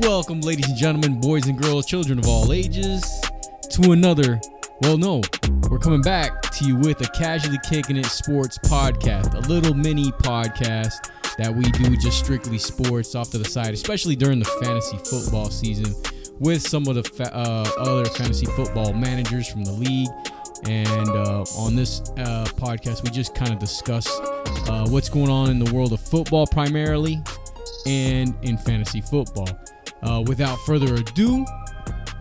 Welcome, ladies and gentlemen, boys and girls, children of all ages, to another. Well, no, we're coming back to you with a casually kicking it sports podcast, a little mini podcast that we do just strictly sports off to the side, especially during the fantasy football season, with some of the fa- uh, other fantasy football managers from the league. And uh, on this uh, podcast, we just kind of discuss uh, what's going on in the world of football primarily and in fantasy football. Uh, without further ado,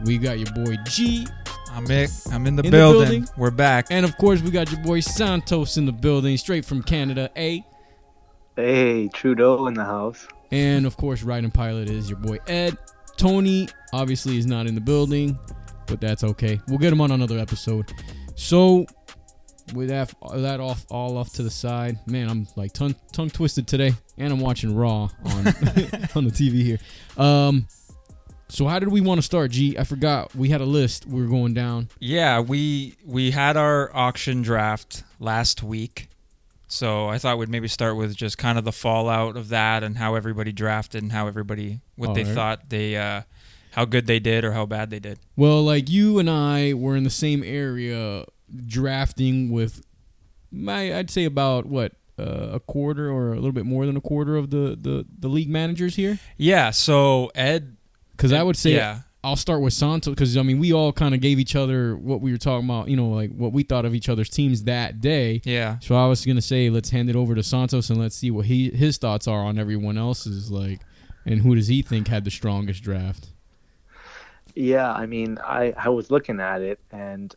we got your boy G, I'm Mick. I'm in the, In the building. building. We're back. and of course, we got your boy Santos in the building, straight from Canada. A, Hey, Trudeau in the house. and of course, riding pilot is your boy Ed. Tony obviously is not in the building, but that's okay. We'll get him on another episode. So, with that, that off all off to the side, man, I'm like tongue tongue twisted today, and I'm watching Raw on on the TV here. Um, so how did we want to start? G, I forgot we had a list. We were going down. Yeah, we we had our auction draft last week. So I thought we'd maybe start with just kind of the fallout of that and how everybody drafted and how everybody what they Alright. thought they uh how good they did or how bad they did. Well, like you and I were in the same area drafting with my I'd say about what uh, a quarter or a little bit more than a quarter of the the, the league managers here. Yeah, so Ed Because I would say yeah. I'll start with Santos because I mean we all kind of gave each other what we were talking about, you know, like what we thought of each other's teams that day. Yeah. So I was gonna say let's hand it over to Santos and let's see what he his thoughts are on everyone else's like, and who does he think had the strongest draft? Yeah, I mean, I, I was looking at it and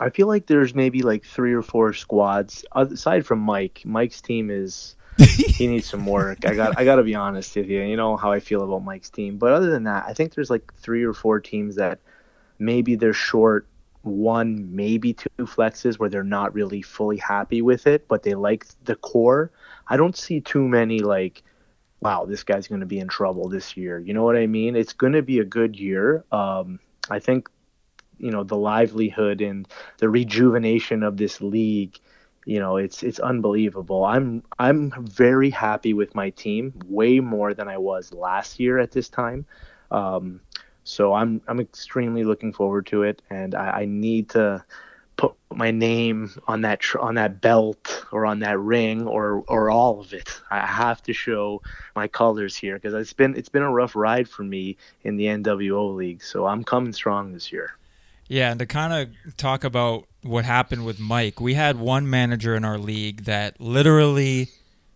I feel like there's maybe like three or four squads aside from Mike. Mike's team is he needs some work. I got I got to be honest with you. You know how I feel about Mike's team. But other than that, I think there's like three or four teams that maybe they're short one, maybe two flexes where they're not really fully happy with it, but they like the core. I don't see too many like wow, this guy's going to be in trouble this year. You know what I mean? It's going to be a good year. Um, I think, you know, the livelihood and the rejuvenation of this league, you know, it's it's unbelievable. I'm I'm very happy with my team, way more than I was last year at this time. Um, so I'm I'm extremely looking forward to it, and I, I need to put my name on that tr- on that belt or on that ring or or all of it. I have to show my colors here because it's been it's been a rough ride for me in the NWO league. So I'm coming strong this year. Yeah, and to kind of talk about what happened with Mike, we had one manager in our league that literally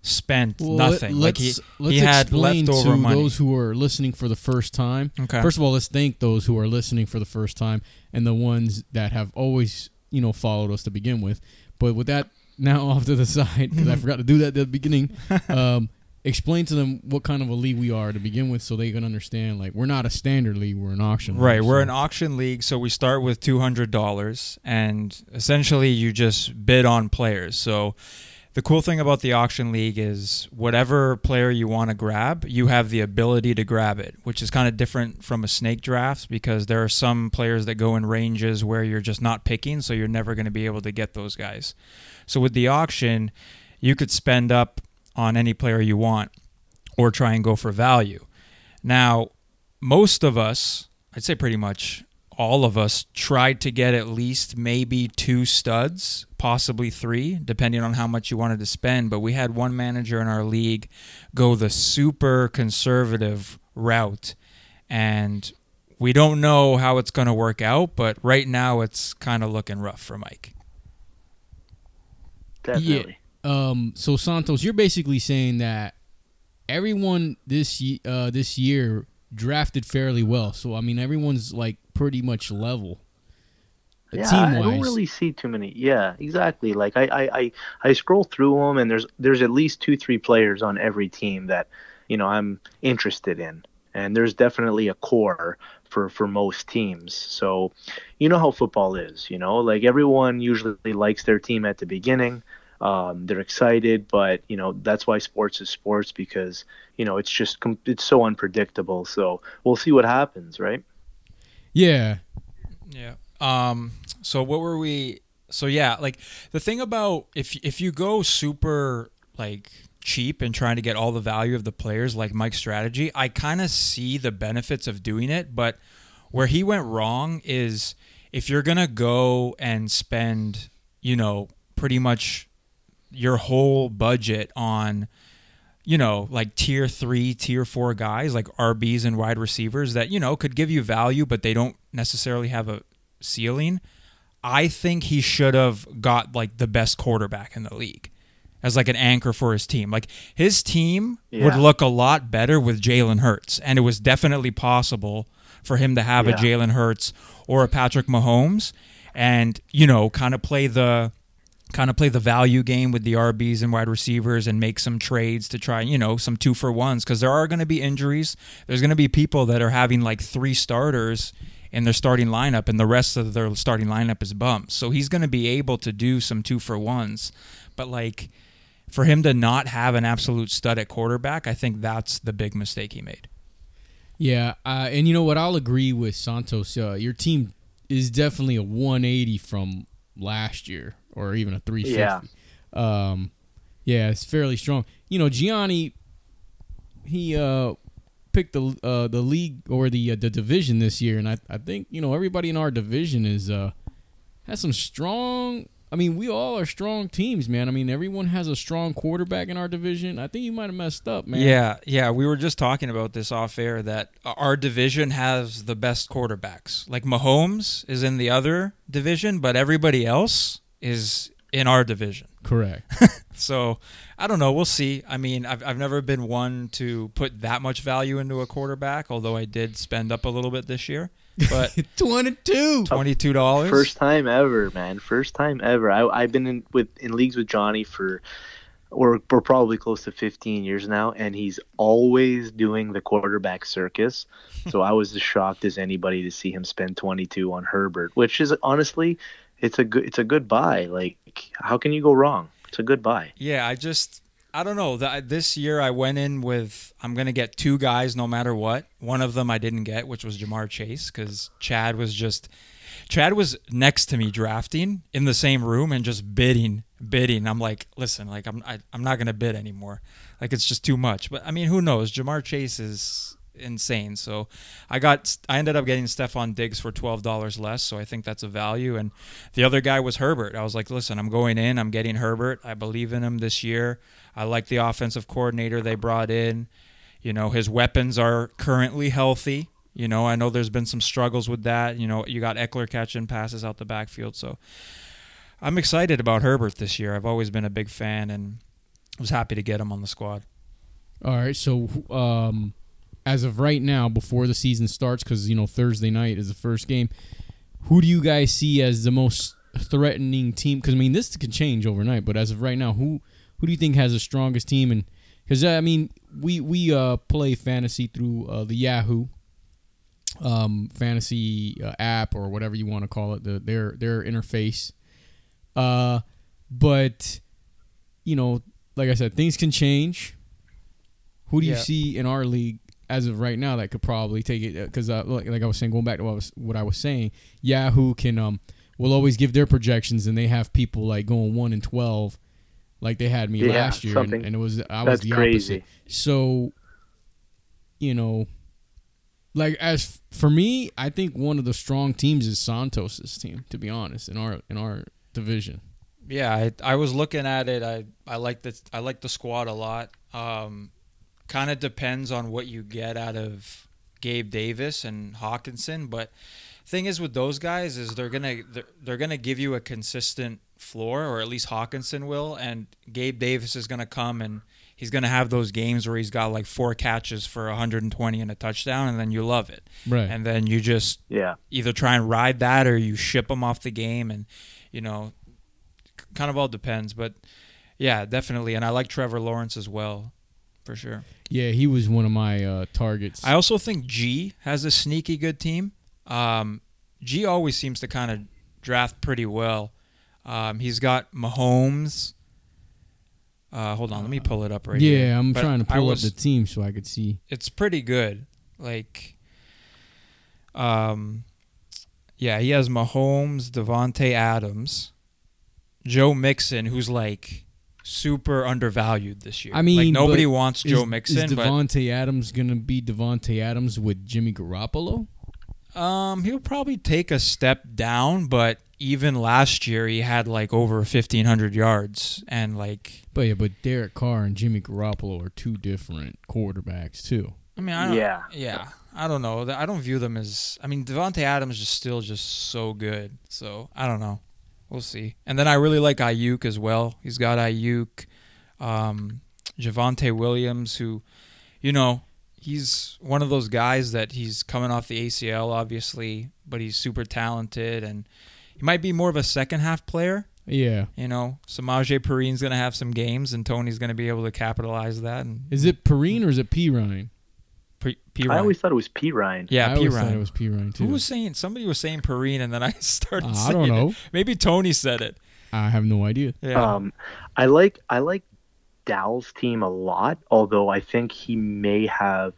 spent Well, nothing. Let, like he, he had explain leftover to money. those who are listening for the first time. Okay. First of all, let's thank those who are listening for the first time and the ones that have always, you know, followed us to begin with. But with that now off to the side, because I forgot to do that at the beginning. Um, explain to them what kind of a league we are to begin with, so they can understand. Like, we're not a standard league; we're an auction. League. Right, league, we're so- an auction league, so we start with two hundred dollars, and essentially you just bid on players. So the cool thing about the auction league is whatever player you want to grab, you have the ability to grab it, which is kind of different from a snake draft because there are some players that go in ranges where you're just not picking, so you're never going to be able to get those guys. So with the auction, you could spend up on any player you want or try and go for value. Now, most of us, I'd say pretty much all of us, tried to get at least maybe two studs, possibly three, depending on how much you wanted to spend. But we had one manager in our league go the super conservative route. And we don't know how it's going to work out, but right now it's kind of looking rough for Mike. Definitely. Um, so Santos, you're basically saying that everyone this uh, this year drafted fairly well. So I mean, everyone's like pretty much level. Yeah, team I don't really see too many. Yeah, exactly. Like I, I, I, I scroll through them, and there's there's at least two, three players on every team that you know I'm interested in, and there's definitely a core for for most teams. So, you know how football is. You know, like everyone usually likes their team at the beginning. Um, they're excited, but you know that's why sports is sports because you know it's just com- it's so unpredictable. So we'll see what happens, right? Yeah, Yeah. Um. So what were we? So yeah, like the thing about if if you go super like cheap and trying to get all the value of the players like Mike's strategy, I kind of see the benefits of doing it. But where he went wrong is if you're going to go and spend, you know, pretty much your whole budget on, you know, like tier three, tier four guys, like RBs and wide receivers that, you know, could give you value, but they don't necessarily have a ceiling. I think he should have got like the best quarterback in the league as like an anchor for his team. Like his team Yeah. would look a lot better with Jalen Hurts, and it was definitely possible for him to have a Jalen Hurts or a Patrick Mahomes, and you know, kind of play the kind of play the value game with the RBs and wide receivers and make some trades to try, you know, some two for ones because there are going to be injuries. There's going to be people that are having like three starters in their starting lineup and the rest of their starting lineup is bumps. So he's going to be able to do some two for ones. But like for him to not have an absolute stud at quarterback, I think that's the big mistake he made. Yeah, uh, and you know what? I'll agree with Santos. Uh, your team is definitely a 180 from last year, or even a 350. Yeah. Um, yeah, it's fairly strong. You know, Gianni, he uh picked the uh the league or the uh, the division this year, and I I think you know everybody in our division is uh has some strong. I mean, we all are strong teams, man. I mean, everyone has a strong quarterback in our division. I think you might have messed up, man. Yeah, yeah. We were just talking about this off air that our division has the best quarterbacks. Like Mahomes is in the other division, but everybody else is in our division. correct. So I don't know. We'll see. I mean, I've, I've never been one to put that much value into a quarterback, although I did spend up a little bit this year. But 22. twenty-two dollars. First time ever, man. First time ever. I, I've been in with in leagues with Johnny for, we're, we're probably close to 15 years now, and he's always doing the quarterback circus. so I was as shocked as anybody to see him spend 22 on Herbert, which is honestly, it's a good it's a good buy. Like, how can you go wrong? It's a good buy. Yeah, I just I don't know. This year I went in with I'm gonna get two guys no matter what. One of them I didn't get, which was Ja'Marr Chase, because Chad was just Chad was next to me drafting in the same room and just bidding, bidding. I'm like, listen, like I'm I, I'm not gonna bid anymore. Like it's just too much. But I mean, who knows? Ja'Marr Chase is insane. So I got I ended up getting Stefon Diggs for twelve dollars less. So I think that's a value. And the other guy was Herbert. I was like, listen, I'm going in. I'm getting Herbert. I believe in him this year. I like the offensive coordinator they brought in. You know, his weapons are currently healthy. You know, I know there's been some struggles with that. You know, you got Ekeler catching passes out the backfield. So I'm excited about Herbert this year. I've always been a big fan and was happy to get him on the squad. All right, so um, as of right now, before the season starts, because you know Thursday night is the first game, who do you guys see as the most threatening team? Because I mean, this can change overnight, but as of right now, who who do you think has the strongest team? And because I mean, we we uh, play fantasy through uh, the Yahoo um, fantasy uh, app or whatever you want to call it, the, their their interface. Uh, but you know, like I said, things can change. Who do you see in our league as of right now that could probably take it? Because uh, like, like I was saying, going back to what I was what I was saying, Yahoo can um will always give their projections, and they have people like going one and twelve, like they had me Yeah, last year, and, and it was I was That's the crazy. opposite. So, you know, like as for me, I think one of the strong teams is Santos's team. To be honest, in our in our division. Yeah, I, I was looking at it. I I like the I like the squad a lot. Um, kind of depends on what you get out of Gabe Davis and Hockenson, but thing is with those guys is they're gonna they're, they're gonna give you a consistent floor, or at least Hockenson will, and Gabe Davis is gonna come and he's gonna have those games where he's got like four catches for 120 and a touchdown, and then you love it, Right. and then you just Yeah. either try and ride that or you ship them off the game and you know kind of all depends but yeah definitely and i like trevor lawrence as well for sure yeah, he was one of my uh, targets. i also think g has a sneaky good team um, g always seems to kind of draft pretty well um, he's got mahomes uh, hold on let me pull it up right yeah, here Yeah, I'm But trying to pull was- up the team so I could see. it's pretty good. Like, um, yeah, he has Mahomes, Davante Adams, Joe Mixon, who's like super undervalued this year. I mean, like nobody but wants Joe is, Mixon, Is but Adams gonna be Davante Adams with Jimmy Garoppolo? um, he'll probably take a step down. But even last year, he had like over fifteen hundred yards and like. But yeah, but Derek Carr and Jimmy Garoppolo are two different quarterbacks too. I mean, I don't, Yeah. yeah. I don't know. I don't view them as. I mean, Davante Adams is still just so good. So I don't know. We'll see. And then I really like Aiyuk as well. He's got Aiyuk, um, Javonte Williams, who, you know, he's one of those guys that he's coming off the ACL, obviously, but he's super talented and he might be more of a second half player. Yeah. You know, Samaje Perine's going to have some games, and Tony's going to be able to capitalize that. And Is it Perine or is it P Ryan? P. P. I Ryan. I always thought it was P Ryan. yeah, I P. always Ryan. thought it was P Ryan too. Who was saying? Somebody was saying Perine, and then I started. Uh, I don't it. know. Maybe Tony said it. I have no idea. Yeah. Um, I like I like Dow's team a lot, although I think he may have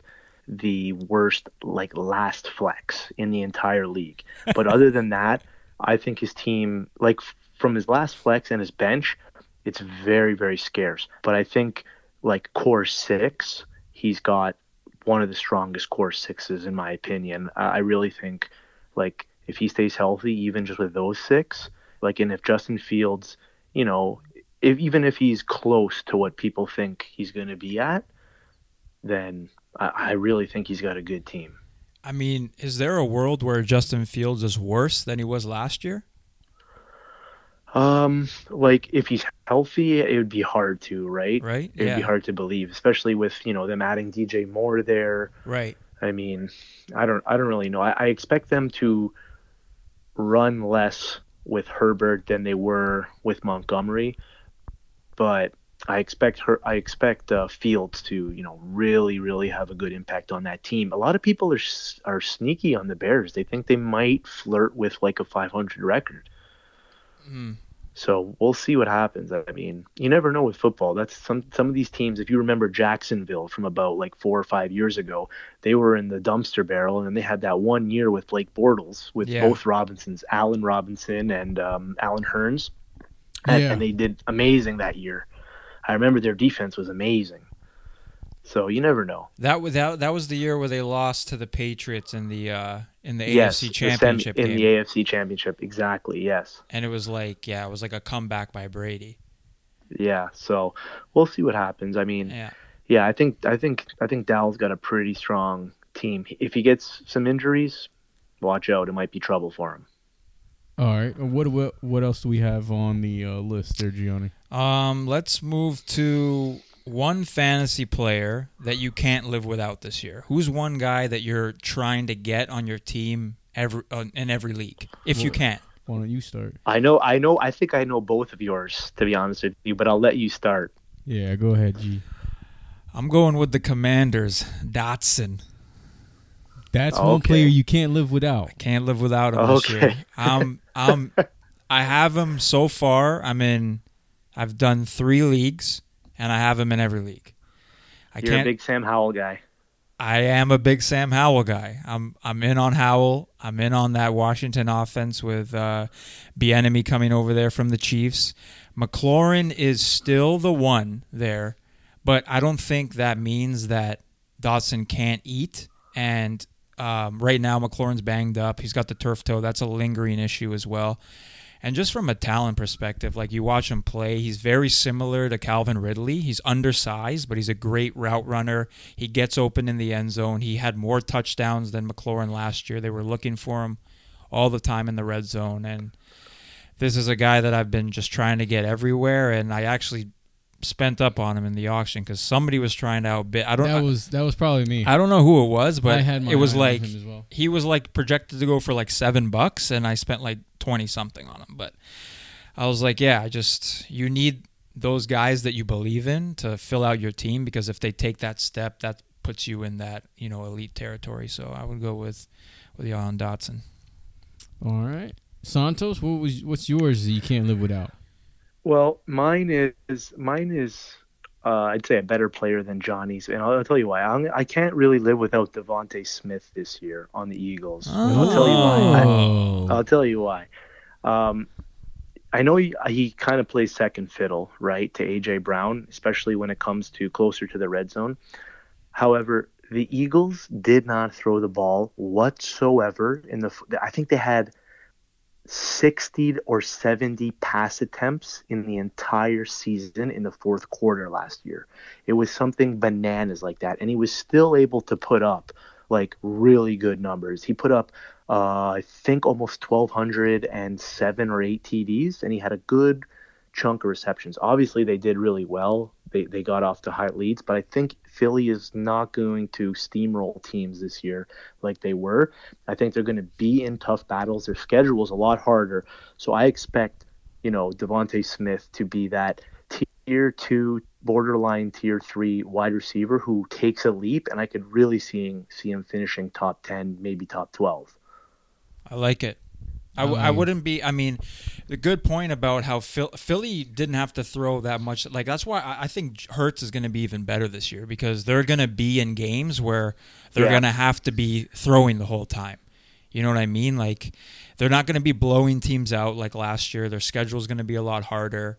the worst like last flex in the entire league. But other than that, I think his team like from his last flex and his bench, it's very very scarce. But I think like core six, he's got one of the strongest core sixes in my opinion. I really think like if he stays healthy, even just with those six, like and if Justin Fields, you know, if even if he's close to what people think he's going to be at, then I, I really think he's got a good team. I mean, is there a world where Justin Fields is worse than he was last year? Um, like if he's healthy, it would be hard to, right? Right. It'd yeah. be hard to believe, especially with you know them adding DJ Moore there. Right. I mean, I don't, I don't really know. I, I expect them to run less with Herbert than they were with Montgomery, but I expect her, I expect uh, Fields to, you know, really, really have a good impact on that team. A lot of people are are sneaky on the Bears. They think they might flirt with like a 500 record. Mm. So we'll see what happens. I mean, you never know with football. That's some some of these teams. If you remember Jacksonville from about like four or five years ago, they were in the dumpster barrel, and then they had that one year with Blake Bortles, with Yeah. both Robinsons, Allen Robinson and um, Allen Hurns, and, Yeah. and they did amazing that year. I remember their defense was amazing. So you never know. That was that, that was the year where they lost to the Patriots in the uh, in the yes, AFC the semi- Championship in game, the AFC Championship, exactly. Yes. and it was like yeah, it was like a comeback by Brady. Yeah. So we'll see what happens. I mean, Yeah. yeah, I think I think I think Dow's got a pretty strong team. If he gets some injuries, watch out. It might be trouble for him. All right. What what what else do we have on the uh, list there, Gianni? Um, let's move to one fantasy player that you can't live without this year. Who's one guy that you're trying to get on your team every uh, in every league, if you Well- can? Why don't you start? I know I know I think I know both of yours to be honest with you, but I'll let you start. Yeah, go ahead, G. I'm going with the Commanders, Dotson. That's one player you can't live without. Can't live without him this year. I'm, Um, um, I have him so far. I'm in. I've done three leagues, and I have him in every league. I You're can't. a big Sam Howell guy. I am a big Sam Howell guy. I'm I'm in on Howell. I'm in on that Washington offense with uh, Bieniemy coming over there from the Chiefs. McLaurin is still the one there, but I don't think that means that Dotson can't eat. And um, right now, McLaurin's banged up. He's got the turf toe. That's a lingering issue as well. And just from a talent perspective, like you watch him play, he's very similar to Calvin Ridley. He's undersized, but he's a great route runner. He gets open in the end zone. He had more touchdowns than McLaurin last year. They were looking for him all the time in the red zone. And this is a guy that I've been just trying to get everywhere. And I actually spent up on him in the auction because somebody was trying to outbid. I don't. That was that was probably me. I don't know who it was, but I had it was like well. he was like projected to go for like seven bucks, and I spent like twenty something on him. But I was like, yeah, I just you need those guys that you believe in to fill out your team because if they take that step, that puts you in that you know elite territory. So I would go with with Jahan Dotson. All right, Santos. What was what's yours that you can't live without? Well, mine is mine is uh, I'd say a better player than Johnny's, and I'll, I'll tell you why. I'm, I can't really live without DeVonta Smith this year on the Eagles. I'll tell you why. I- Oh. I'll tell you why. Um, I know he, he kind of plays second fiddle, right, to AJ Brown, especially when it comes to closer to the red zone. However, the Eagles did not throw the ball whatsoever in the. I think they had 60 or 70 pass attempts in the entire season in the fourth quarter last year. It was something bananas like that, and he was still able to put up like really good numbers. He put up, uh, I think, almost 1,207 or eight TDs, and he had a good chunk of receptions. Obviously, they did really well. They, they got off to high leads, but I think Philly is not going to steamroll teams this year like they were. I think they're going to be in tough battles. Their schedule is a lot harder. So I expect, you know, DeVonta Smith to be that tier two, borderline tier three wide receiver who takes a leap, and I could really seeing see him finishing top ten, maybe top twelve. I like it. I, w- I um, wouldn't be. I mean, the good point about how Phil- Philly didn't have to throw that much. Like that's why I, I think Hurts is going to be even better this year because they're going to be in games where they're Yeah. going to have to be throwing the whole time. You know what I mean? Like they're not going to be blowing teams out like last year. Their schedule is going to be a lot harder.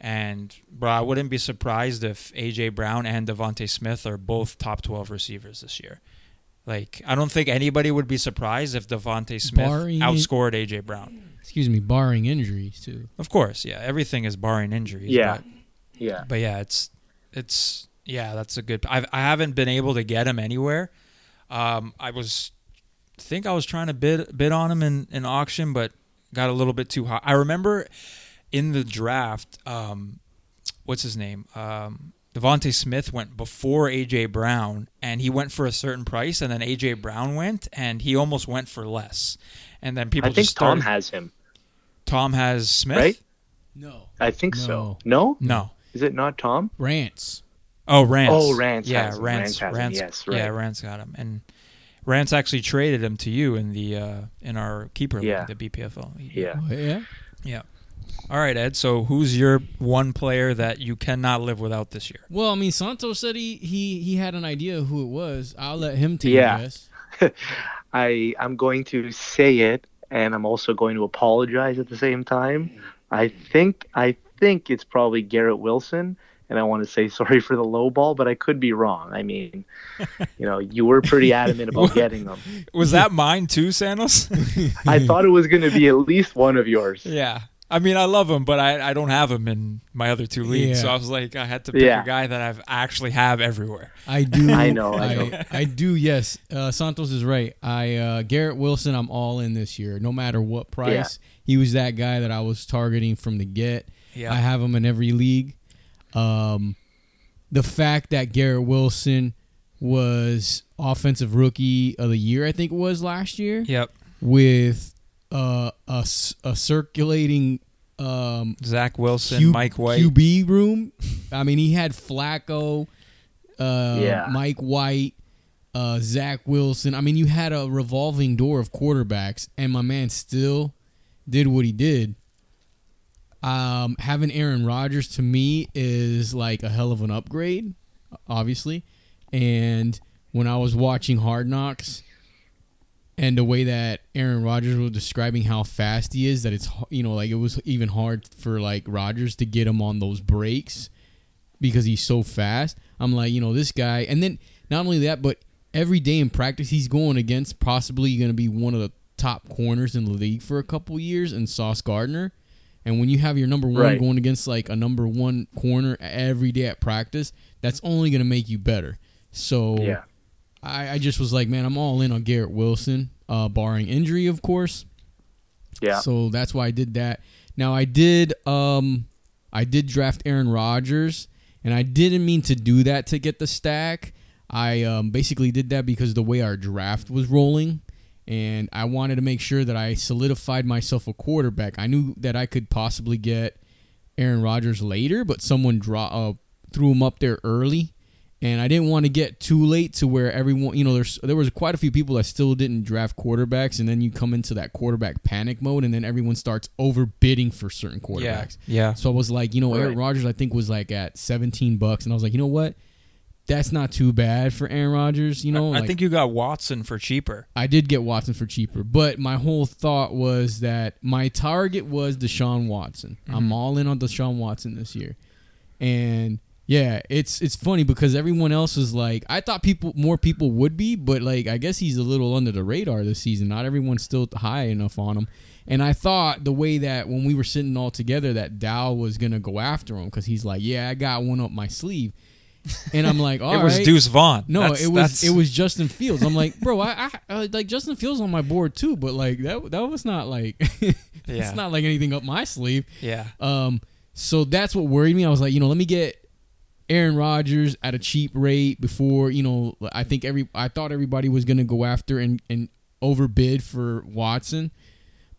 And bro, I wouldn't be surprised if AJ Brown and DeVonta Smith are both top twelve receivers this year. Like I don't think anybody would be surprised if DeVonta Smith Barring- outscored AJ Brown. Excuse me, barring injuries too. Of course, yeah. Everything is barring injuries. Yeah. But, Yeah. but yeah, it's it's yeah, that's a good. I've, I haven't been able to get him anywhere. Um, I was think I was trying to bid bid on him in an auction, but got a little bit too high. I remember in the draft, um, what's his name? Um, DeVonta Smith went before AJ Brown, and he went for a certain price, and then AJ Brown went, and he almost went for less. And then people I think just Tom started- has him, Tom has Smith, right? No. I think No. so. No? No. Is it not Tom? Rants. Oh, Rance. Oh, Rance Yeah, has him. Rance. Rance has him, yes, Yeah. Rance got him, and Rance actually traded him to you in the uh, in our keeper Yeah. league, the BPFL. Yeah. Oh, yeah. Yeah. All right, Ed. So, who's your one player that you cannot live without this year? Well, I mean, Santos said he he he had an idea of who it was. I'll let him take Yeah. a guess. I I'm going to say it, and I'm also going to apologize at the same time. I think I think it's probably Garrett Wilson, and I want to say sorry for the low ball, but I could be wrong. I mean, you know, you were pretty adamant about getting them. Was that mine too, Santos? I thought it was going to be at least one of yours. yeah. I mean, I love him, but I, I don't have him in my other two leagues. So I was like, I had to pick Yeah. a guy that I've actually have everywhere. I do. I know, I I, know. I do. Yes, uh, Santos is right. I uh, Garrett Wilson. I'm all in this year, no matter what price. He was that guy that I was targeting from the get. Yeah. I have him in every league. Um, the fact that Garrett Wilson was offensive rookie of the year, I think it was last year, Yep. with uh, a, s- a circulating um, Zach Wilson, Q- Mike White. QB room. I mean, he had Flacco, uh, Yeah. Mike White, uh, Zach Wilson. I mean, you had a revolving door of quarterbacks, and my man still did what he did. Um, having Aaron Rodgers to me is like a hell of an upgrade, obviously. And when I was watching Hard Knocks, and the way that Aaron Rodgers was describing how fast he is, that it's you know like it was even hard for like Rodgers to get him on those breaks because he's so fast. I'm like, you know, this guy, and then not only that, but every day in practice he's going against possibly going to be one of the top corners in the league for a couple years, and Sauce Gardner. And when you have your number one Right. going against like a number one corner every day at practice, that's only going to make you better. So Yeah. I, I just was like, man, I'm all in on Garrett Wilson, uh, barring injury, of course. Yeah. So that's why I did that. Now I did, um, I did draft Aaron Rodgers, and I didn't mean to do that to get the stack. I um, basically did that because the way our draft was rolling, and I wanted to make sure that I solidified myself a quarterback. I knew that I could possibly get Aaron Rodgers later, but someone draw uh, threw him up there early, and I didn't want to get too late to where everyone, you know, there's there was quite a few people that still didn't draft quarterbacks, and then you come into that quarterback panic mode, and then everyone starts overbidding for certain quarterbacks. Yeah. yeah. So I was like, you know, Aaron Right. Rodgers I think was like at 17 bucks, and I was like, you know what? that's not too bad for Aaron Rodgers. You know, I like, think you got Watson for cheaper. I did get Watson for cheaper, but my whole thought was that my target was Deshaun Watson. I'm mm-hmm. all in on Deshaun Watson this year, and yeah, it's it's funny because everyone else is like, I thought people more people would be, but like I guess he's a little under the radar this season. Not everyone's still high enough on him. And I thought the way that when we were sitting all together that Dow was gonna go after him because he's like, yeah, I got one up my sleeve, and I'm like, all it was. Deuce Vaughn. No, That's- it was that's- it was Justin Fields. I'm like, bro, I, I uh, like Justin Fields on my board too, but like that that was not like Yeah. it's not like anything up my sleeve. yeah. Um, so that's what worried me. I was like, you know, let me get Aaron Rodgers at a cheap rate before you know. I think every I thought everybody was gonna go after and and overbid for Watson,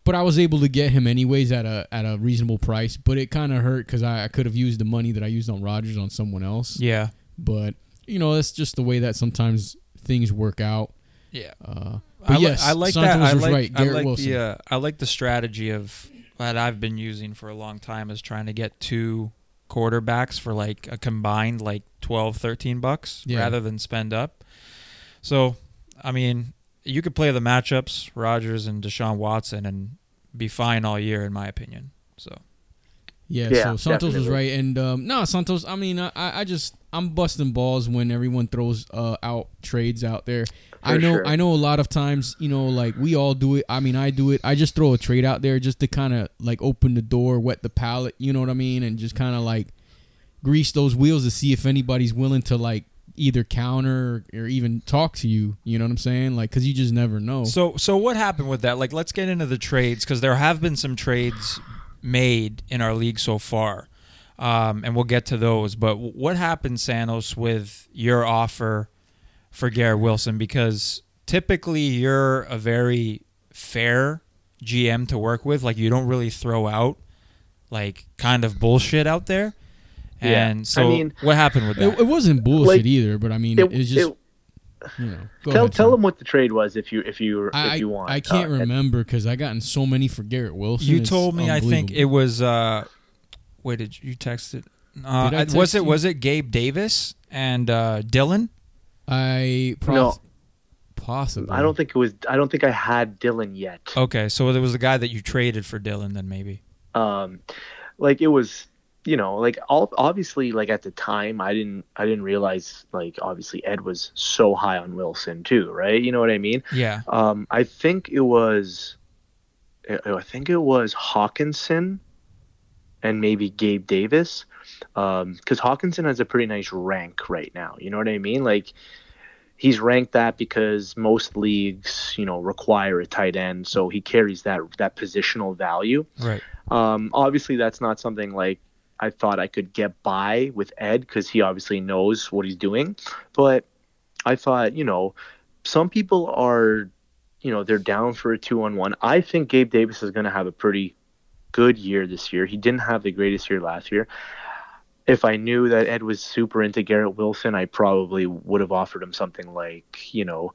but I was able to get him anyways at a at a reasonable price. But it kind of hurt because I, I could have used the money that I used on Rodgers on someone else. Yeah. But you know, that's just the way that sometimes things work out. Yeah. Uh, I, but li- yes, I like Santos that. I like, right. I like Wilson. the uh, I like the strategy of that I've been using for a long time is trying to get two quarterbacks for like a combined like 12 13 bucks Yeah. rather than spend up. So, I mean, you could play the matchups Rodgers and Deshaun Watson and be fine all year in my opinion. So, Yeah, Yeah, so Santos was right, and um, no, Santos. I mean, I, I just I'm busting balls when everyone throws uh, out trades out there. I know, sure. I know. A lot of times, you know, like we all do it. I mean, I do it. I just throw a trade out there just to kind of like open the door, wet the palate. You know what I mean, and just kind of like grease those wheels to see if anybody's willing to like either counter or, or even talk to you. You know what I'm saying? Like, cause you just never know. So so what happened with that? Like let's get into the trades because there have been some trades made in our league so far, um, and we'll get to those. But what happened, Santos, with your offer for Garrett Wilson? Because typically you're a very fair GM to work with. Like you don't really throw out like kind of bullshit out there. Yeah. And I so mean- what happened with that? it, it wasn't bullshit Like, either, but I mean, It- was just it- you know. Tell ahead, tell Sam. them what the trade was if you if you I, if you want. I can't Uh, remember because I gotten so many for Garrett Wilson. You told me I think it was uh wait did you text it? Uh, Did I was it you? was it Gabe Davis and uh Dylan? I No. possibly. I don't think it was. I don't think I had Dylan yet. Okay, so there was the guy that you traded for Dylan then maybe. um like it was you know like all obviously like at the time i didn't i didn't realize like obviously ed was so high on wilson too right you know what i mean Yeah. um i think it was i I think it was hockenson and maybe gabe davis um because hockenson has a pretty nice rank right now you know what i mean like he's ranked that because most leagues you know require a tight end so he carries that that positional value Right. um, obviously, that's not something like I thought I could get by with Ed because he obviously knows what he's doing. But I thought, you know, some people are, you know, they're down for a two on one. I think Gabe Davis is going to have a pretty good year this year. He didn't have the greatest year last year. If I knew that Ed was super into Garrett Wilson, I probably would have offered him something like, you know,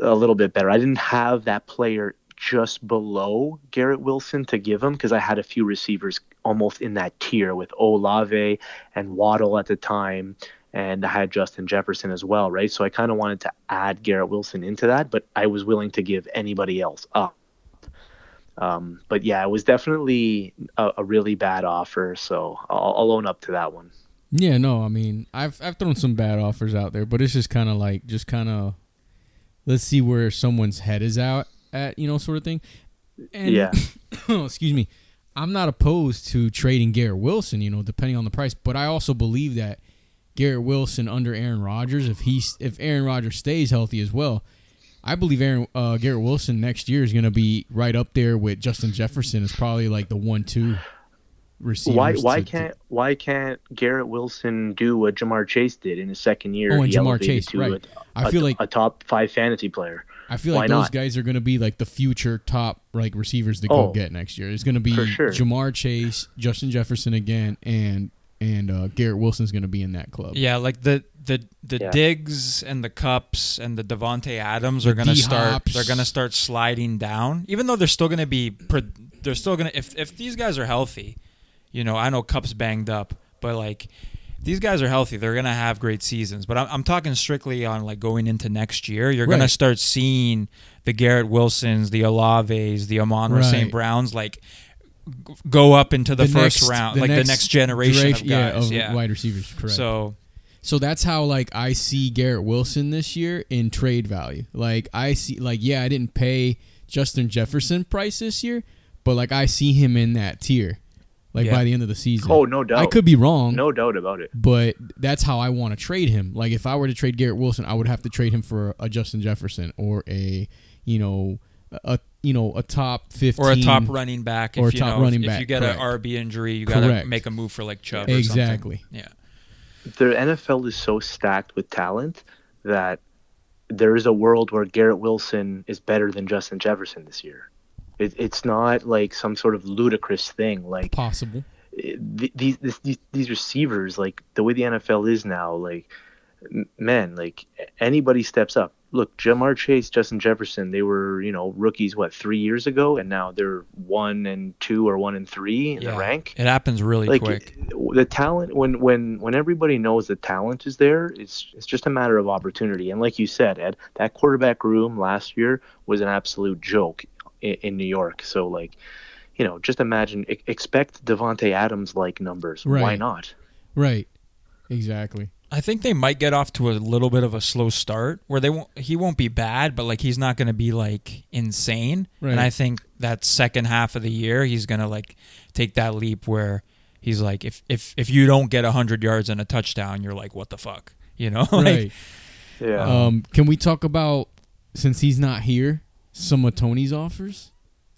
a little bit better. I didn't have that player just below Garrett Wilson to give him because I had a few receivers almost in that tier with Olave and Waddle at the time, and I had Justin Jefferson as well, right? So I kind of wanted to add Garrett Wilson into that, but I was willing to give anybody else up. Um, but yeah, it was definitely a, a really bad offer, so I'll, I'll own up to that one. Yeah, no, I mean, I've I've thrown some bad offers out there, but it's just kind of like just kind of let's see where someone's head is out at, you know, sort of thing. And Yeah. excuse me. I'm not opposed to trading Garrett Wilson, you know, depending on the price, but I also believe that Garrett Wilson under Aaron Rodgers, if he's if Aaron Rodgers stays healthy as well, I believe Aaron uh, Garrett Wilson next year is going to be right up there with Justin Jefferson as probably like the one-two receiver. Why why can't why can't Garrett Wilson do what Ja'Marr Chase did in his second year? Oh, and Ja'Marr Chase, to right. A, I feel a- like- a top five fantasy player. I feel Why like those not? guys are going to be like the future top like receivers to Oh, go get next year. It's going to be sure. Ja'Marr Chase, Justin Jefferson again, and and uh, Garrett Wilson's going to be in that club. Yeah, like the the the Yeah. Diggs and the Kupps and the Davante Adams The are gonna start. They're gonna start sliding down, even though they're still gonna be. Pro- they're still gonna if if these guys are healthy, you know. I know Kupp's banged up, but like these guys are healthy. They're gonna have great seasons. But I'm, I'm talking strictly on like going into next year. You're gonna start seeing the Garrett Wilsons, the Olaves, the Amon Right. St. Browns like g- go up into the, first next- round, like the next generation of duration- yeah, of Yeah. wide receivers. Correct. So So that's how like I see Garrett Wilson this year in trade value. Like I see like yeah, I didn't pay Justin Jefferson price this year, but like I see him in that tier. Like Yeah. by the end of the season. Oh, no doubt. I could be wrong. No doubt about it. But that's how I want to trade him. Like if I were to trade Garrett Wilson, I would have to trade him for a Justin Jefferson or a, you know, a you know a top fifteen or a top running back. If Or a you top know, running if, if back, you get correct. an RB injury, you gotta make a move for like Chubb. Or Exactly. something. Yeah. The NFL is so stacked with talent that there is a world where Garrett Wilson is better than Justin Jefferson this year. It, it's not like some sort of ludicrous thing. Like possible. th- these this, these these receivers, like the way the NFL is now, like m- man, like anybody steps up. Look, Ja'Marr Chase, Justin Jefferson, they were you know rookies what three years ago, and now they're one and two or one and three in Yeah. the rank. It happens really Like quick. the talent, when when when everybody knows the talent is there, it's it's just a matter of opportunity. And like you said, Ed, that quarterback room last year was an absolute joke in, in New York. So like, you know, just imagine, expect Davante Adams like numbers. Why not? Right. Exactly. I think they might get off to a little bit of a slow start where they won't he won't be bad, but like he's not gonna be like insane. Right. And I think that second half of the year he's gonna like take that leap where he's like if if if you don't get hundred yards and a touchdown, you're like, What the fuck? You know? like, right. Yeah. Um, can we talk about since he's not here, some of Tony's offers?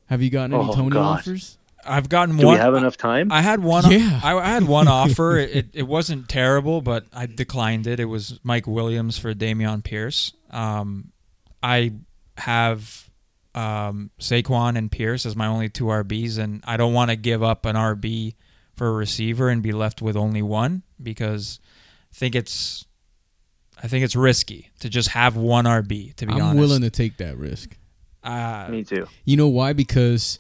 Have you gotten any Oh, Tony God. offers? I've gotten Do one we have enough time? I had one. Yeah. I, I had one offer. It, it it wasn't terrible, but I declined it. It was Mike Williams for Damian Pierce. Um, I have um, Saquon and Pierce as my only two RBs, and I don't want to give up an RB for a receiver and be left with only one because I think it's I think it's risky to just have one RB. To be honest. I'm willing to take that risk. Uh, Me too. You know why? Because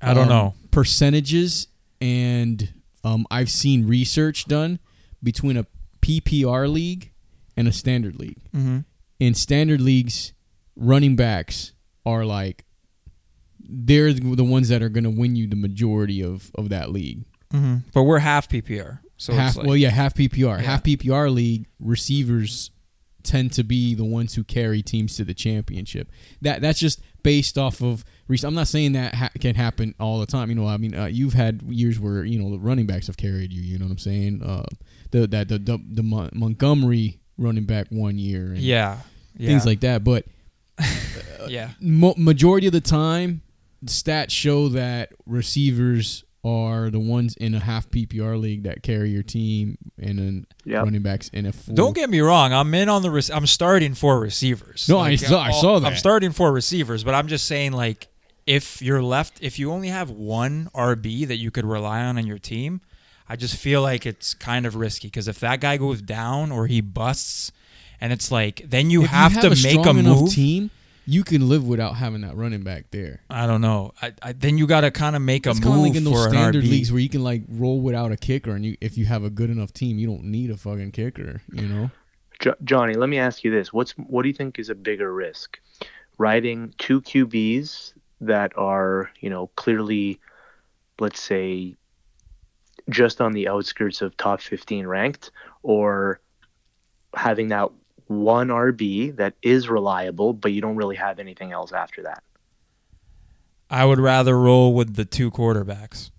I don't um, know. percentages and um, I've seen research done between a PPR league and a standard league. hmm In standard leagues, running backs are like they're the ones that are going to win you the majority of of that league. hmm But we're half PPR, so half like, well, yeah, half PPR. Yeah. Half PPR league receivers tend to be the ones who carry teams to the championship. That that's just based off of. rec- I'm not saying that ha- can happen all the time. You know, I mean, uh, you've had years where you know the running backs have carried you. You know what I'm saying? Uh, the that the the, the Mon- Montgomery running back one year, and yeah, yeah, things like that. But yeah. mo- majority of the time, stats show that receivers are the ones in a half PPR league that carry your team, and then Yep. running backs in a full. Don't get me wrong. I'm in on the. Rec- I'm starting for receivers. No, I saw- I I'll- saw I'm starting for receivers, but I'm just saying, like, if you're left, if you only have one RB that you could rely on on your team, I just feel like it's kind of risky because if that guy goes down or he busts, and it's like then you If have, you to a make a strong move. team, you can live without having that running back there. I don't know. I, I, then you got to kind of make It's a kind of move like in those for an standard RB. leagues where you can like roll without a kicker, and you if you have a good enough team, you don't need a fucking kicker. You know. Jo- Johnny, let me ask you this: What's what do you think is a bigger risk? Riding two QBs that are, you know, clearly, let's say, just on the outskirts of top 15 ranked, or having that one RB that is reliable, but you don't really have anything else after that. I would rather roll with the two quarterbacks.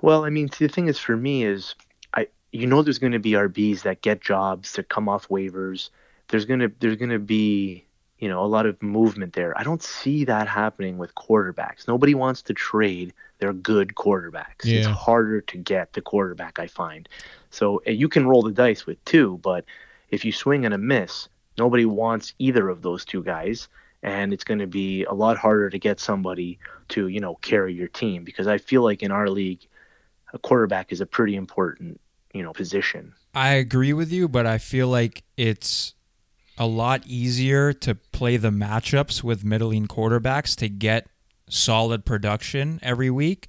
Well, I mean, the thing is for me is I you know there's going to be RBs that get jobs that come off waivers. There's going to there's going to be, you know, a lot of movement there. I don't see that happening with quarterbacks. Nobody wants to trade their good quarterbacks. It's harder to get the quarterback I find. So you can roll the dice with two, but if you swing and a miss, nobody wants either of those two guys and it's going to be a lot harder to get somebody to, you know, carry your team because I feel like in our league a quarterback is a pretty important, you know, position. I agree with you, but I feel like it's a lot easier to play the matchups with middling quarterbacks to get solid production every week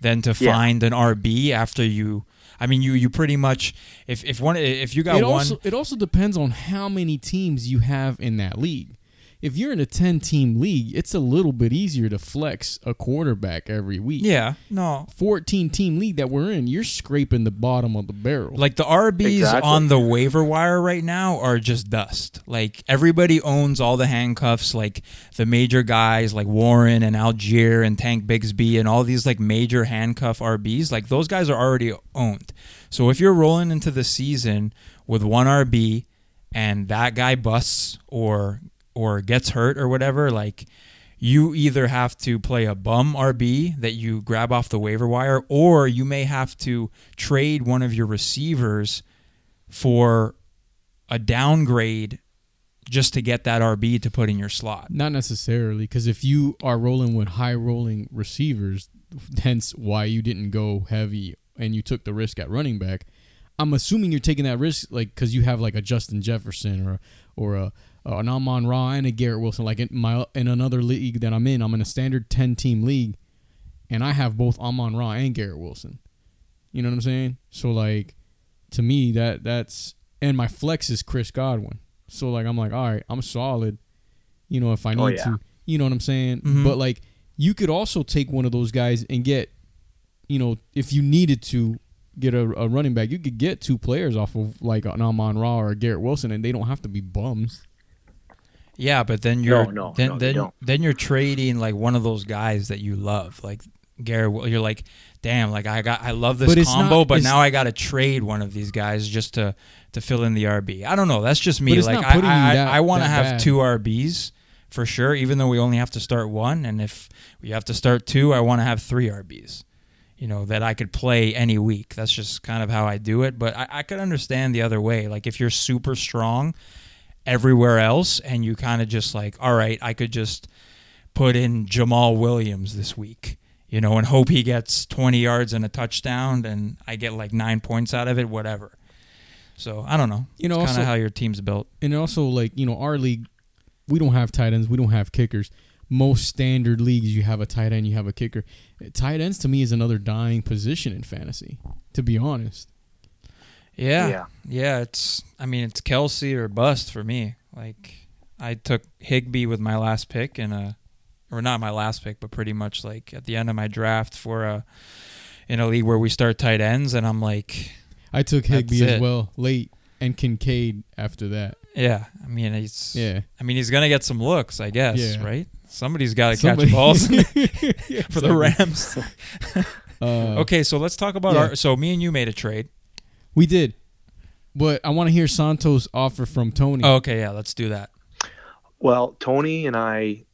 than to Yeah. find an RB after you. I mean, you you pretty much if if one if you got it one, also it also depends on how many teams you have in that league. If you're in a 10 team league, it's a little bit easier to flex a quarterback every week. yeah, no, 14 team league that we're in, you're scraping the bottom of the barrel. Like the RBs Exactly. on the waiver wire right now are just dust. Like everybody owns all the handcuffs, like the major guys like Warren and Allgeier and Tank Bigsby and all these like major handcuff RBs. Like those guys are already owned. So if you're rolling into the season with one RB and that guy busts or or gets hurt or whatever, like you either have to play a bum RB that you grab off the waiver wire, or you may have to trade one of your receivers for a downgrade just to get that RB to put in your slot. Not necessarily, because if you are rolling with high rolling receivers, hence why you didn't go heavy and you took the risk at running back. I'm assuming you're taking that risk like because you have like a Justin Jefferson or or a an Amon Ra and a Garrett Wilson. Like in my in another league that I'm in, I'm in a standard 10 team league, and I have both Amon Ra and Garrett Wilson. You know what I'm saying? So like, to me that that's and my flex is Chris Godwin. So like I'm like, all right, I'm solid. You know, if I need Oh, yeah. to, you know what I'm saying. Mhm. But like, you could also take one of those guys and get, you know, if you needed to get a, a running back, you could get two players off of like an Amon Ra or a Garrett Wilson, and they don't have to be bums. Yeah, but then you're No, no, then no, then don't. then you're trading like one of those guys that you love, like Garrett. Will- You're like, damn, like I got I love this But combo, not- but now I got to trade one of these guys just to to fill in the RB. I don't know. That's just me. Like not I I, that- I want to have bad. two RBs for sure, even though we only have to start one. And if we have to start two, I want to have three RBs. You know that I could play any week. That's just kind of how I do it. But I, I could understand the other way. Like if you're super strong everywhere else and you kind of just like all right i could just put in jamaal williams this week you know and hope he gets 20 yards and a touchdown and i get like nine points out of it whatever so i don't know You know, kind of how your team's built And also, like you know, our league, we don't have tight ends, we don't have kickers. Most standard leagues, you have a tight end, you have a kicker. Tight ends to me is another dying position in fantasy. To be honest, yeah Yeah. yeah it's i mean it's kelce or bust for me like i took higbee with my last pick and a or not my last pick but pretty much like at the end of my draft for a in a league where we start tight ends and i'm like I took That's Higbee as well late, and Kincaid after that. Yeah, I mean he's. Yeah, I mean he's gonna get some looks, I guess. Yeah. Right? Somebody's got to Somebody- catch balls Yeah, for the. Rams. Uh, okay, so let's talk about yeah. our. So me and you made a trade. We did, but I want to hear Santos' offer from Tony. Oh, okay, yeah, let's do that. Well, Tony and I,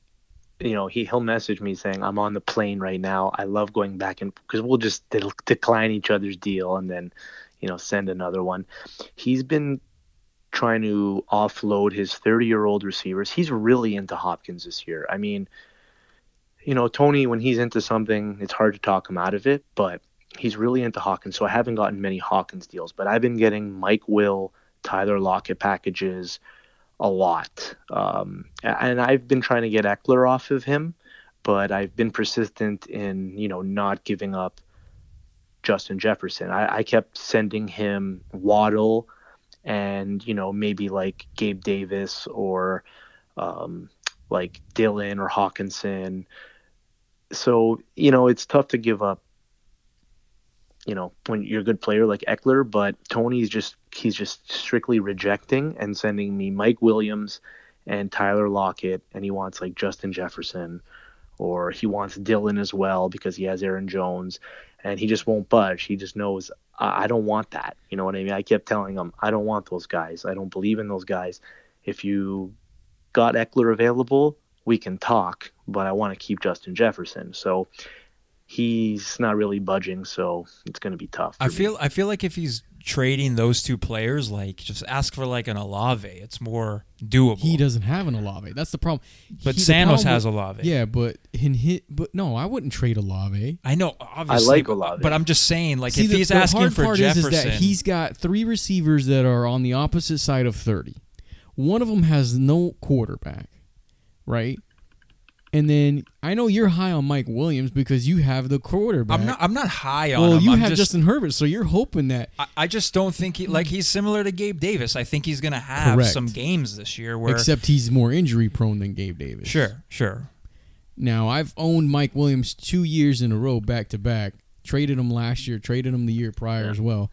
you know, he he'll message me saying I'm on the plane right now. I love going back and because we'll just de- decline each other's deal and then, you know, send another one. He's been trying to offload his 30 year old receivers. He's really into Hopkins this year. I mean, you know, Tony when he's into something, it's hard to talk him out of it, but he's really into Hopkins. So I haven't gotten many Hopkins deals, but I've been getting Mike Will, Tyler Lockett packages a lot. Um, and I've been trying to get Ekeler off of him, but I've been persistent in, you know, not giving up Justin Jefferson. I, I kept sending him Waddle and, you know, maybe like Gabe Davis or um, like Dillon or Hockenson. So, you know, it's tough to give up you know, when you're a good player like Ekeler, but Tony's just he's just strictly rejecting and sending me Mike Williams and Tyler Lockett, and he wants like Justin Jefferson, or he wants Dillon as well because he has Aaron Jones, and he just won't budge. He just knows I, I don't want that. You know what I mean? I kept telling him I don't want those guys. I don't believe in those guys. If you got Ekeler available, we can talk, but I want to keep Justin Jefferson. So he's not really budging, so it's going to be tough. I for me. feel. I feel like if he's trading those two players, like just ask for like an Olave. It's more doable. He doesn't have an Olave. That's the problem. But He- the Santos problem has Olave. Yeah, but in hit, but no, I wouldn't trade Olave. I know. Obviously, I like but- Olave. but I'm just saying, like See, if the, he's the asking hard for part Jefferson, is, is that he's got three receivers that are on the opposite side of thirty. One of them has no quarterback, right? And then I know you're high on Mike Williams because you have the quarterback. I'm not. I'm not high on well, him. you I'm have just, Justin Herbert, so you're hoping that. I, I just don't think he like he's similar to Gabe Davis. I think he's gonna have Correct. some games this year where Except he's more injury prone than Gabe Davis. sure, sure. Now I've owned Mike Williams two years in a row, back to back. Traded him last year. Traded him the year prior Yeah. as well.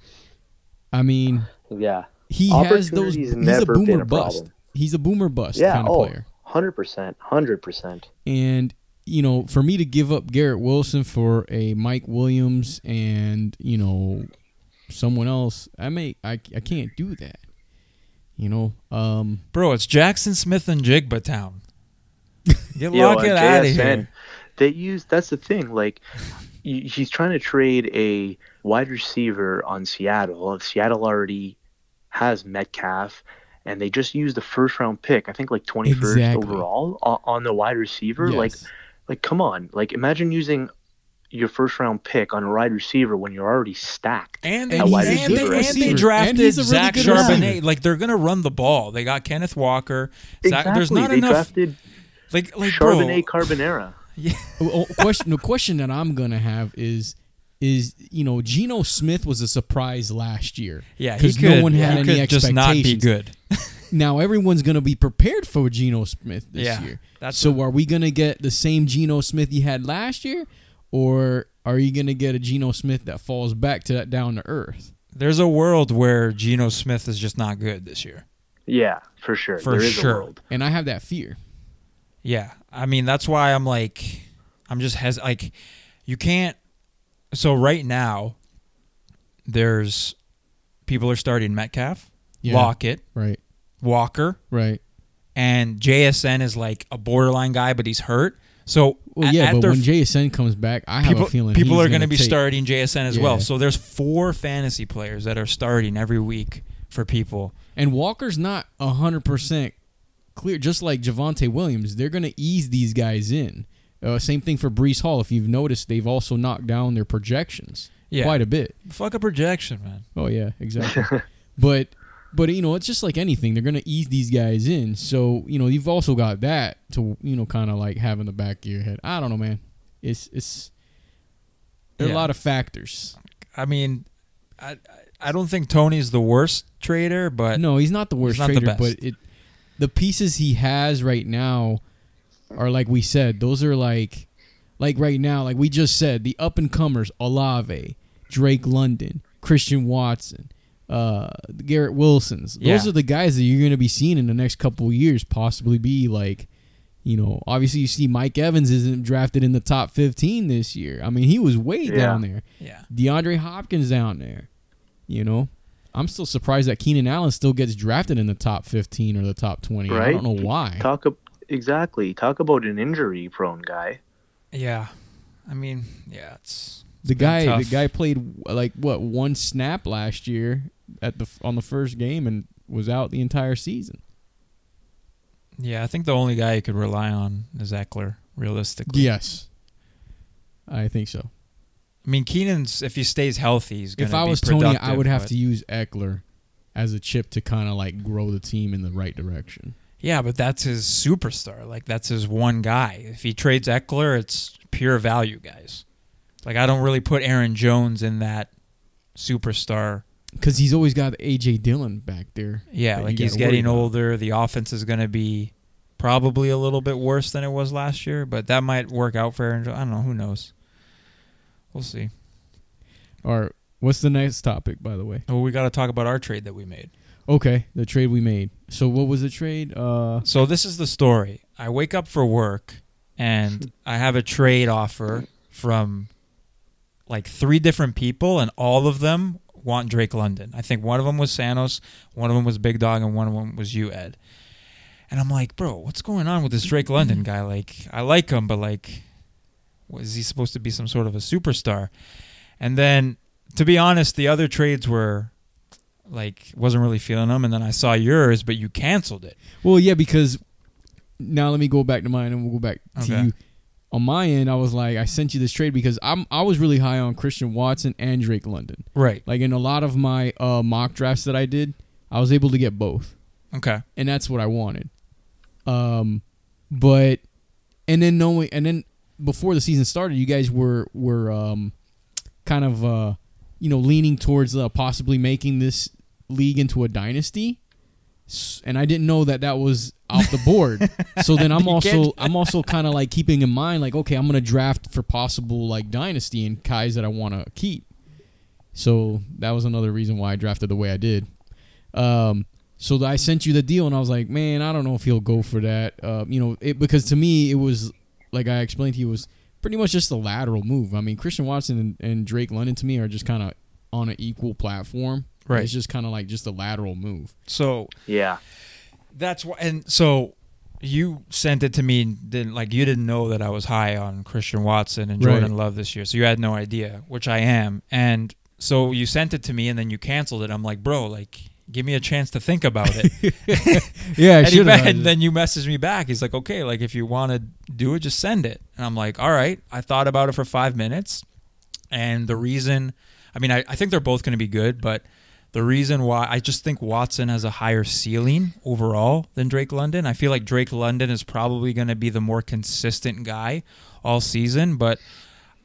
I mean, Yeah. he has those. He's a boomer a bust. He's a boomer bust Yeah. kind of Oh, player. 100%. 100%. And you know, for me to give up Garrett Wilson for a Mike Williams and you know someone else, I may I, I can't do that. You know, um, Bro, it's Jaxon Smith-Njigba Town. Get Yo, lock and it out of here. They use that's the thing. Like y- he's trying to trade a wide receiver on Seattle. Seattle already has Metcalf, and they just used the first round pick. I think like twenty first Exactly. overall o- on the wide receiver. Like yes. like come on. Like imagine using your first round pick on a wide receiver when you're already stacked. And, And they, he's and, they, and they receiver. And drafted really Zach Charbonnet. receiver. Like they're gonna run the ball. They got Kenneth Walker. Zach, Exactly. there's not they enough. drafted like like bro, Charbonnet Carbonera. Yeah. oh, question the question that I'm gonna have is is you know Geno Smith was a surprise last year. yeah, he 'Cause could. no one had he any could just not be expectations. good. Now everyone's gonna be prepared for Geno Smith this Yeah, year. that's so are we gonna get the same Geno Smith you had last year, or are you gonna get a Geno Smith that falls back to that down to earth? There's a world where Geno Smith is just not good this year. Yeah, for sure. For there is sure. a world. And I have that fear. Yeah, I mean that's why I'm like, I'm just hes like, you can't. So right now, there's people are starting Metcalf, Yeah. Lockett, Right. Walker, Right. and JSN is like a borderline guy, but he's hurt. So Well, at- yeah, at but when JSN comes back, I have people, a feeling people are going to be take- starting JSN as well. So there's four fantasy players that are starting every week for people. And Walker's not hundred percent clear, just like Javonte Williams. They're gonna ease these guys in. Uh, same thing for Breece Hall. If you've noticed, they've also knocked down their projections Yeah, quite a bit. fuck a projection, man. Oh yeah, exactly. but but you know, it's just like anything. They're gonna ease these guys in. So you know, you've also got that to you know, kind of like have in the back of your head. I don't know, man. It's it's there are Yeah. a lot of factors. I mean, I I don't think Tony's the worst trader, but no, he's not the worst not the trader, best. but it the pieces he has right now are like we said, those are like like right now, like we just said, the up and comers, Olave, Drake London, Christian Watson, uh Garrett Wilsons. Those Yeah. are the guys that you're gonna be seeing in the next couple of years, possibly be like you know, obviously you see Mike Evans isn't drafted in the top 15 this year. I mean, he was way Yeah. down there. yeah. DeAndre Hopkins down there. You know, I'm still surprised that Keenan Allen still gets drafted in the top 15 or the top 20. I don't know why. Talk ab- exactly. Talk about an injury prone guy. Yeah. I mean, yeah, it's the been guy, the guy played like what one snap last year at the on the first game and was out the entire season. yeah. I think the only guy you could rely on is Ekeler, realistically. Yes, I think so. I mean, Keenan's if he stays healthy, he's gonna be productive. If I was Tony, I would have to use Ekeler as a chip to kind of like grow the team in the right direction. Yeah, but that's his superstar. Like that's his one guy. If he trades Ekeler, it's pure value, guys. Like I don't really put Aaron Jones in that superstar. Because he's always got AJ Dillon back there. Yeah, like he's getting older. The offense is going to be probably a little bit worse than it was last year, but that might work out for Aaron Jones. I don't know. Who knows? We'll see. All right, what's the next topic, by the way? Well, we got to talk about our trade that we made. Okay, the trade we made. So what was the trade? Uh, So this is the story. I wake up for work and I have a trade offer from like three different people, and all of them want Drake London. I think one of them was Santos, one of them was Big Dog, and one of them was you, Ed. And I'm like, bro, what's going on with this Drake London guy? Like, I like him, but like, was he supposed to be some sort of a superstar? And then, to be honest, the other trades were like wasn't really feeling them. And then I saw yours, but you canceled it. well, yeah, because now let me go back to mine, and we'll go back to Okay. you. On my end, I was like, I sent you this trade because I'm I was really high on Christian Watson and Drake London. Right. Like in a lot of my uh, mock drafts that I did, I was able to get both. Okay. and that's what I wanted. Um, but and then knowing, and then before the season started, you guys were were um, kind of uh, you know leaning towards uh, possibly making this league into a dynasty. And I didn't know that that was off the board. so then I'm also I'm also kind of like keeping in mind like okay I'm gonna draft for possible like dynasty and guys that I want to keep. So that was another reason why I drafted the way I did. Um, so I sent you the deal, and I was like, man, I don't know if he'll go for that. Uh, you know, it, because to me, it was like I explained to you, it was pretty much just a lateral move. I mean, Christian Watson and, and Drake London to me are just kind of on an equal platform. Right. It's just kind of like just a lateral move. So Yeah. That's why, and so you sent it to me, and didn't like you didn't know that I was high on Christian Watson and Right. Jordan Love this year, so you had no idea, which I am, and so you sent it to me, and then you canceled it. I'm like, bro, like, give me a chance to think about it. Yeah, I and, he, should have. and then you messaged me back. He's like, okay, like if you want to do it, just send it. And I'm like, all right. I thought about it for five minutes, and the reason, I mean, I, I think they're both going to be good, but the reason why I just think Watson has a higher ceiling overall than Drake London. I feel like Drake London is probably going to be the more consistent guy all season, but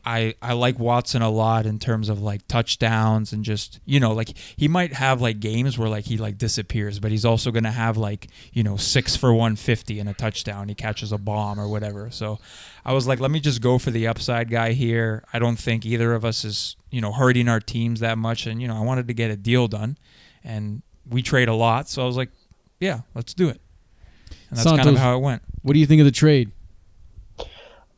I I like Watson a lot in terms of like touchdowns and just you know like he might have like games where like he like disappears, but he's also gonna have like you know six for one fifty and a touchdown. He catches a bomb or whatever. So I was like, let me just go for the upside guy here. I don't think either of us is you know hurting our teams that much, and you know I wanted to get a deal done, and we trade a lot, so I was like, yeah, let's do it. And that's kind of how it went. what do you think of the trade?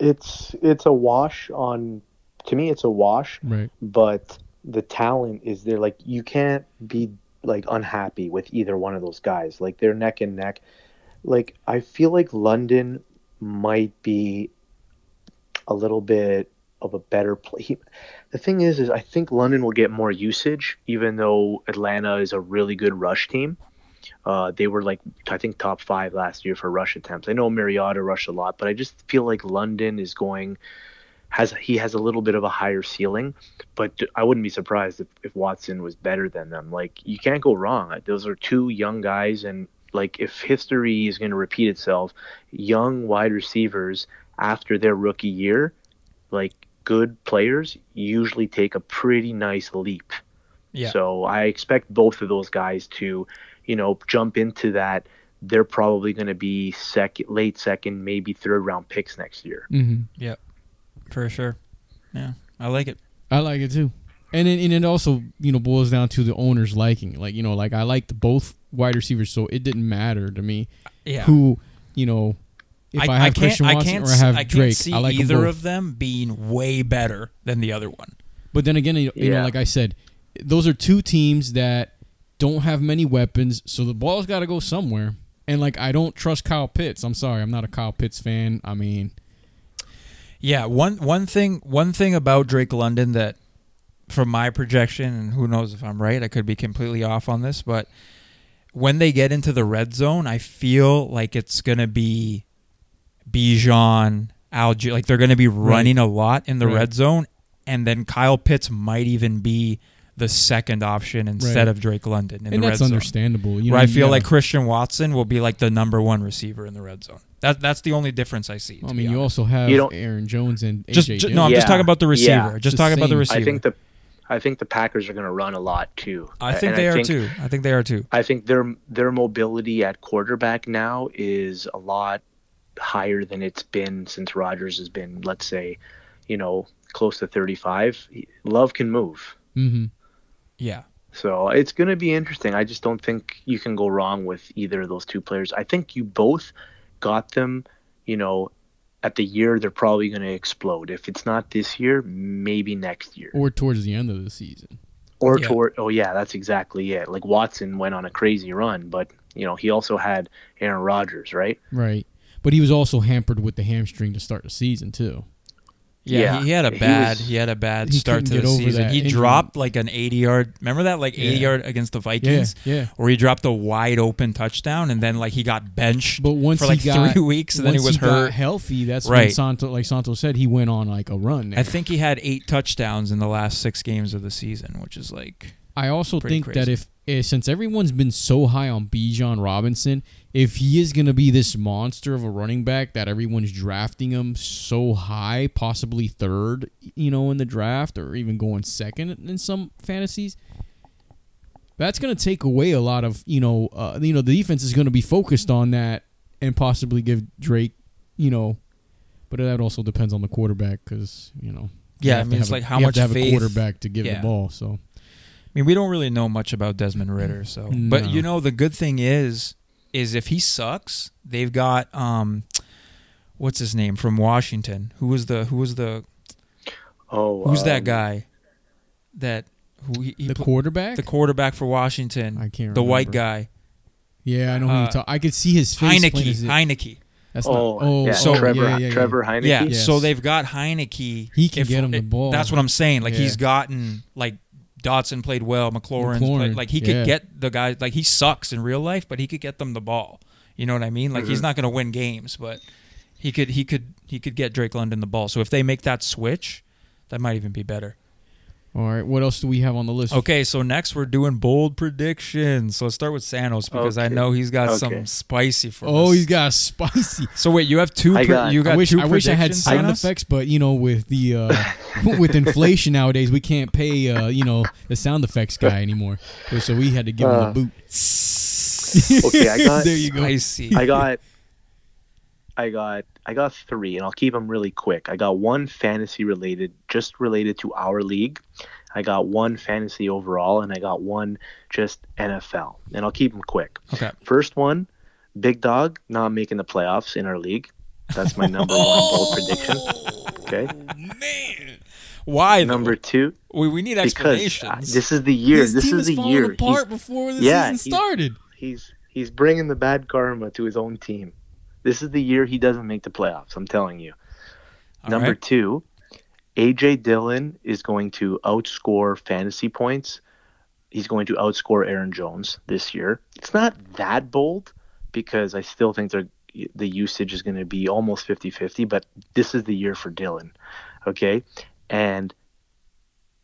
It's it's a wash on to me it's a wash, Right. but the talent is there like you can't be like unhappy with either one of those guys. Like they're neck and neck. Like I feel like London might be a little bit of a better play. He, the thing is, is I think London will get more usage, even though Atlanta is a really good rush team. Uh, they were like I think top five last year for rush attempts. I know Mariota rushed a lot, but I just feel like London is going has he has a little bit of a higher ceiling. But I wouldn't be surprised if, if Watson was better than them. Like you can't go wrong. Those are two young guys, and like if history is going to repeat itself, young wide receivers after their rookie year, like good players usually take a pretty nice leap. Yeah. So I expect both of those guys to, you know, jump into that. They're probably going to be second, late second, maybe third round picks next year. Mm-hmm. Yep, For sure. Yeah, I like it. I like it too. And it, and it also, you know, boils down to the owner's liking. Like, you know, like I liked both wide receivers, so it didn't matter to me Yeah. who, you know, if I, have can't, Christian I Watson can't, or I have I can't Drake, see I like 'em either both. of them being way better than the other one. But then again, you, you know, like I said, those are two teams that don't have many weapons, so the ball's got to go somewhere. And like, I don't trust Kyle Pitts. I'm sorry, I'm not a Kyle Pitts fan. I mean, Yeah, one one thing one thing about Drake London that from my projection and who knows if I'm right, I could be completely off on this, but when they get into the red zone, I feel like it's going to be Bijan, Allgeier, like they're going to be running a lot in the Right. red zone and then Kyle Pitts might even be the second option instead Right. of Drake London in and the red that's zone. understandable. You where know, I feel yeah. like Christian Watson will be like the number one receiver in the red zone. That that's the only difference I see. I mean, you honest. also have You Aaron Jones and AJ just, ju- no, I'm just talking about the receiver. Yeah. just The talking about the receiver. I think the I think the Packers are going to run a lot too. I think And they are think, too. I think they are too. I think their their mobility at quarterback now is a lot higher than it's been since Rodgers has been, let's say, you know, close to 35. Love can move. Mm-hmm. Yeah. So it's going to be interesting. I just don't think you can go wrong with either of those two players. I think you both got them, you know, at the year they're probably going to explode. If it's not this year, maybe next year. Or towards the end of the season. Or Yeah. toward oh yeah, that's exactly it. Like Watson went on a crazy run, but you know, he also had Aaron Rodgers, right? Right. But he was also hampered with the hamstring to start the season too. Yeah, Yeah. He, he had a He bad was- he had a bad start to the season. He injury. dropped like an 80 yard. Remember that like 80 Yeah. yard against the Vikings yeah. where he dropped a wide open touchdown and then like he got benched But once for like he got 3 weeks and then he was got hurt. healthy, that's when Right. Santo, like Santo said, he went on like a run. I think he had 8 touchdowns in the last 6 games of the season, which is like I also think that crazy. if eh, since everyone's been so high on Bijan Robinson, if he is going to be this monster of a running back that everyone's drafting him so high, possibly third, you know, in the draft or even going second in some fantasies, that's going to take away a lot of, you know, uh, you know, the defense is going to be focused on that and possibly give Drake, you know, but that also depends on the quarterback because you know. you Yeah, I have to mean, it's have a- like how you much to have faith- a quarterback to give Yeah. the ball. So I mean, we don't really know much about Desmond Ridder, so. But you know, the good thing is, is if he sucks, they've got um, what's his name from Washington? Who was the who was the Oh, who's that um, guy? That who he, he the pl- quarterback, the quarterback for Washington, I can't. the white guy, Yeah, I know who Uh, you talk. I could see his face. plain Heinicke. as Heinicke. That's Oh, not. Oh, yeah, so- Trevor, yeah, yeah, yeah. Trevor Heinicke. Yeah, Yes. so they've got Heinicke. He can get him the ball. That's what I'm saying. Like Yeah. he's gotten like Dotson played well, McLaurin's McLaurin, played like he could yeah. get the guys like he sucks in real life, but he could get them the ball. You know what I mean? Like he's Mhm. not going to win games, but he could he could he could get Drake London the ball. So if they make that switch, that might even be better. All right, what else do we have on the list? Okay, so next we're doing bold predictions. So let's start with Santos because I know he's got Okay. some spicy for Oh, us. Oh, he's got spicy. So wait, you have two. I pre- got- you got I wish two I wish I had sound Santos? effects, but you know, with the uh, with inflation nowadays, we can't pay uh, you know the sound effects guy anymore. So we had to give him Uh, a boot. Okay, I got- there you go. Spicy. I got, I got, I got three, and I'll keep them really quick. I got one fantasy related, just related to our league. I got one fantasy overall, and I got one just NFL, and I'll keep them quick. Okay. First one, Big Dog not making the playoffs in our league. That's my number one bold prediction. Okay. man. Why? though? Number two, We, we need because uh, explanations. this is the year. His this team is the year. apart before the Yeah, season started. He's, he's he's bringing the bad karma to his own team. This is the year he doesn't make the playoffs. I'm telling you. All Number right. two, AJ Dillon is going to outscore fantasy points. He's going to outscore Aaron Jones this year. It's not that bold because I still think they're, the usage is going to be almost 50 50, but this is the year for Dillon. Okay. And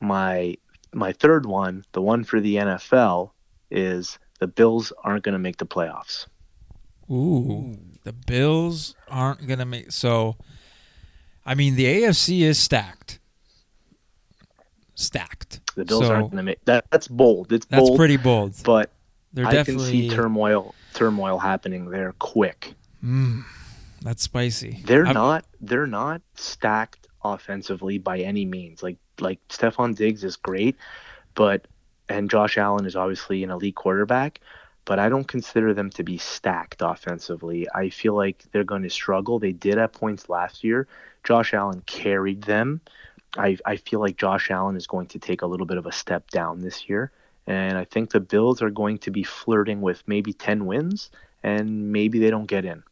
my my third one, the one for the NFL, is the Bills aren't going to make the playoffs. Ooh, the Bills aren't gonna make. So, I mean, the AFC is stacked. Stacked. The Bills So, aren't going to make that. That's bold. It's That's bold, pretty bold. but They're I definitely. can see turmoil turmoil happening there quick. Mm, that's spicy. They're I'm- not they're not stacked offensively by any means. Like like Stefon Diggs is great, but and Josh Allen is obviously an elite quarterback, but I don't consider them to be stacked offensively. I feel like they're going to struggle. They did at points last year. Josh Allen carried them. I I feel like Josh Allen is going to take a little bit of a step down this year. And I think the Bills are going to be flirting with maybe 10 wins and maybe they don't get in.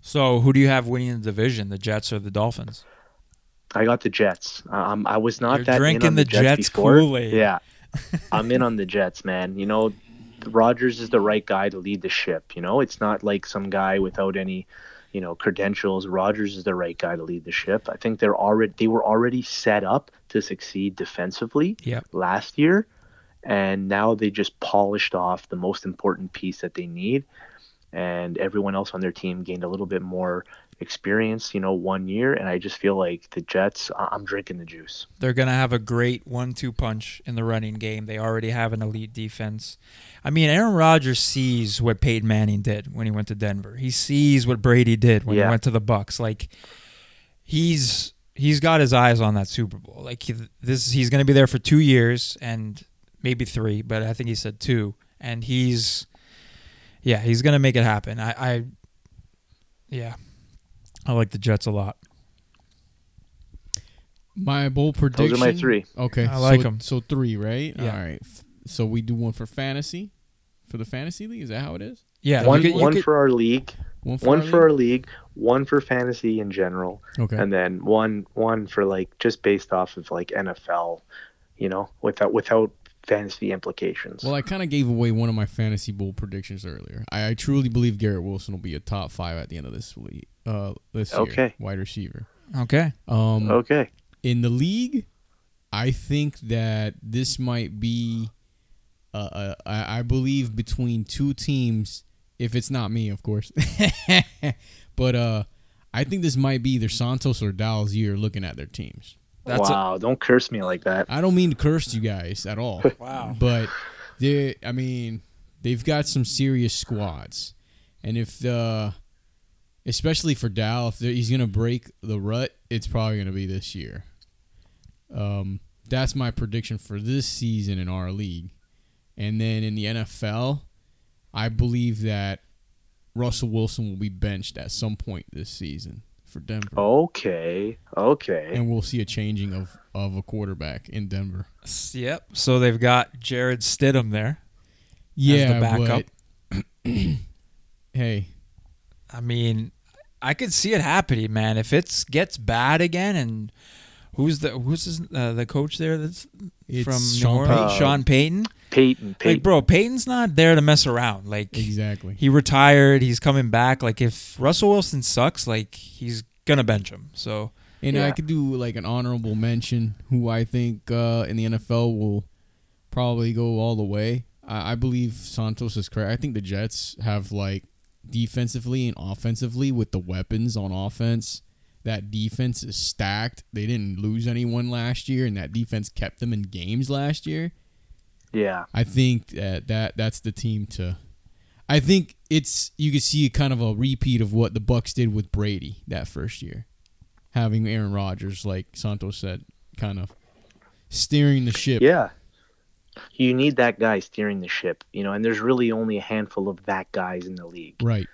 So, who do you have winning the division? The Jets or the Dolphins? I got the Jets. Um, I was not You're that in drinking the the, Jets, Jets. Kool-Aid. Yeah, I'm in on the Jets, man. You know, Rodgers is the right guy to lead the ship. You know, it's not like some guy without any, you know, credentials. Rodgers is the right guy to lead the ship. I think they're already they were already set up to succeed defensively Yep. last year, and now they just polished off the most important piece that they need, and everyone else on their team gained a little bit more experience. You know, one year, and I just feel like the Jets. I'm drinking the juice. They're going to have a great one-two punch in the running game. They already have an elite defense. I mean, Aaron Rodgers sees what Peyton Manning did when he went to Denver. He sees what Brady did when he went to the Bucks. Like he's he's got his eyes on that Super Bowl. Like he, this he's going to be there for 2 years and maybe 3, but I think he said 2 and he's yeah, he's going to make it happen. I I yeah. I like the Jets a lot. My bold prediction. Those are my three. Okay, I like them. So three, right? Yeah. All right. So we do one for fantasy, for the fantasy league. Is that how it is? Yeah, one you could- you one could- for our league, One for one our for league? our league, one for fantasy in general, Okay. and then one one for like just based off of like NFL, you know, without without fantasy implications. Well, I kind of gave away one of my fantasy bowl predictions earlier. I, I truly believe Garrett Wilson will be a top five at the end of this week. Uh, this year, Okay. wide receiver. Okay. Um, okay, in the league, I think that this might be uh, uh, I, I believe between two teams, if it's not me, of course. but uh, I think this might be either Santos or Dallas year looking at their teams. That's a- wow, don't curse me like that. I don't mean to curse you guys at all. Wow. But they, I mean, they've got some serious squads, and if the, especially for Dow, if he's gonna break the rut, it's probably gonna be this year. Um, that's my prediction for this season in our league, and then in the NFL, I believe that Russell Wilson will be benched at some point this season for Denver, Okay, okay. and we'll see a changing of of a quarterback in Denver. Yep. So they've got Jarrett Stidham there. Yeah, the backup. but hey, I mean, I could see it happening, man. If it gets bad again, and who's the who's his, uh, the coach there? That's It's from Sean New Orleans? Payton. Sean Payton. Peyton, Payton. Like, bro, Payton's not there to mess around. Like, exactly. he retired. He's coming back. Like, if Russell Wilson sucks, like he's gonna bench him. So And I could do like an honorable mention who I think uh, in the NFL will probably go all the way. I, I believe Santos is correct. I think the Jets have like defensively and offensively with the weapons on offense. That defense is stacked. They didn't lose anyone last year, and that defense kept them in games last year. yeah, I think that, that that's the team to. I think it's you can see kind of a repeat of what the Bucks did with Brady that first year, having Aaron Rodgers, like Santos said, kind of steering the ship. yeah. You need that guy steering the ship, you know, and there's really only a handful of that guys in the league, Right.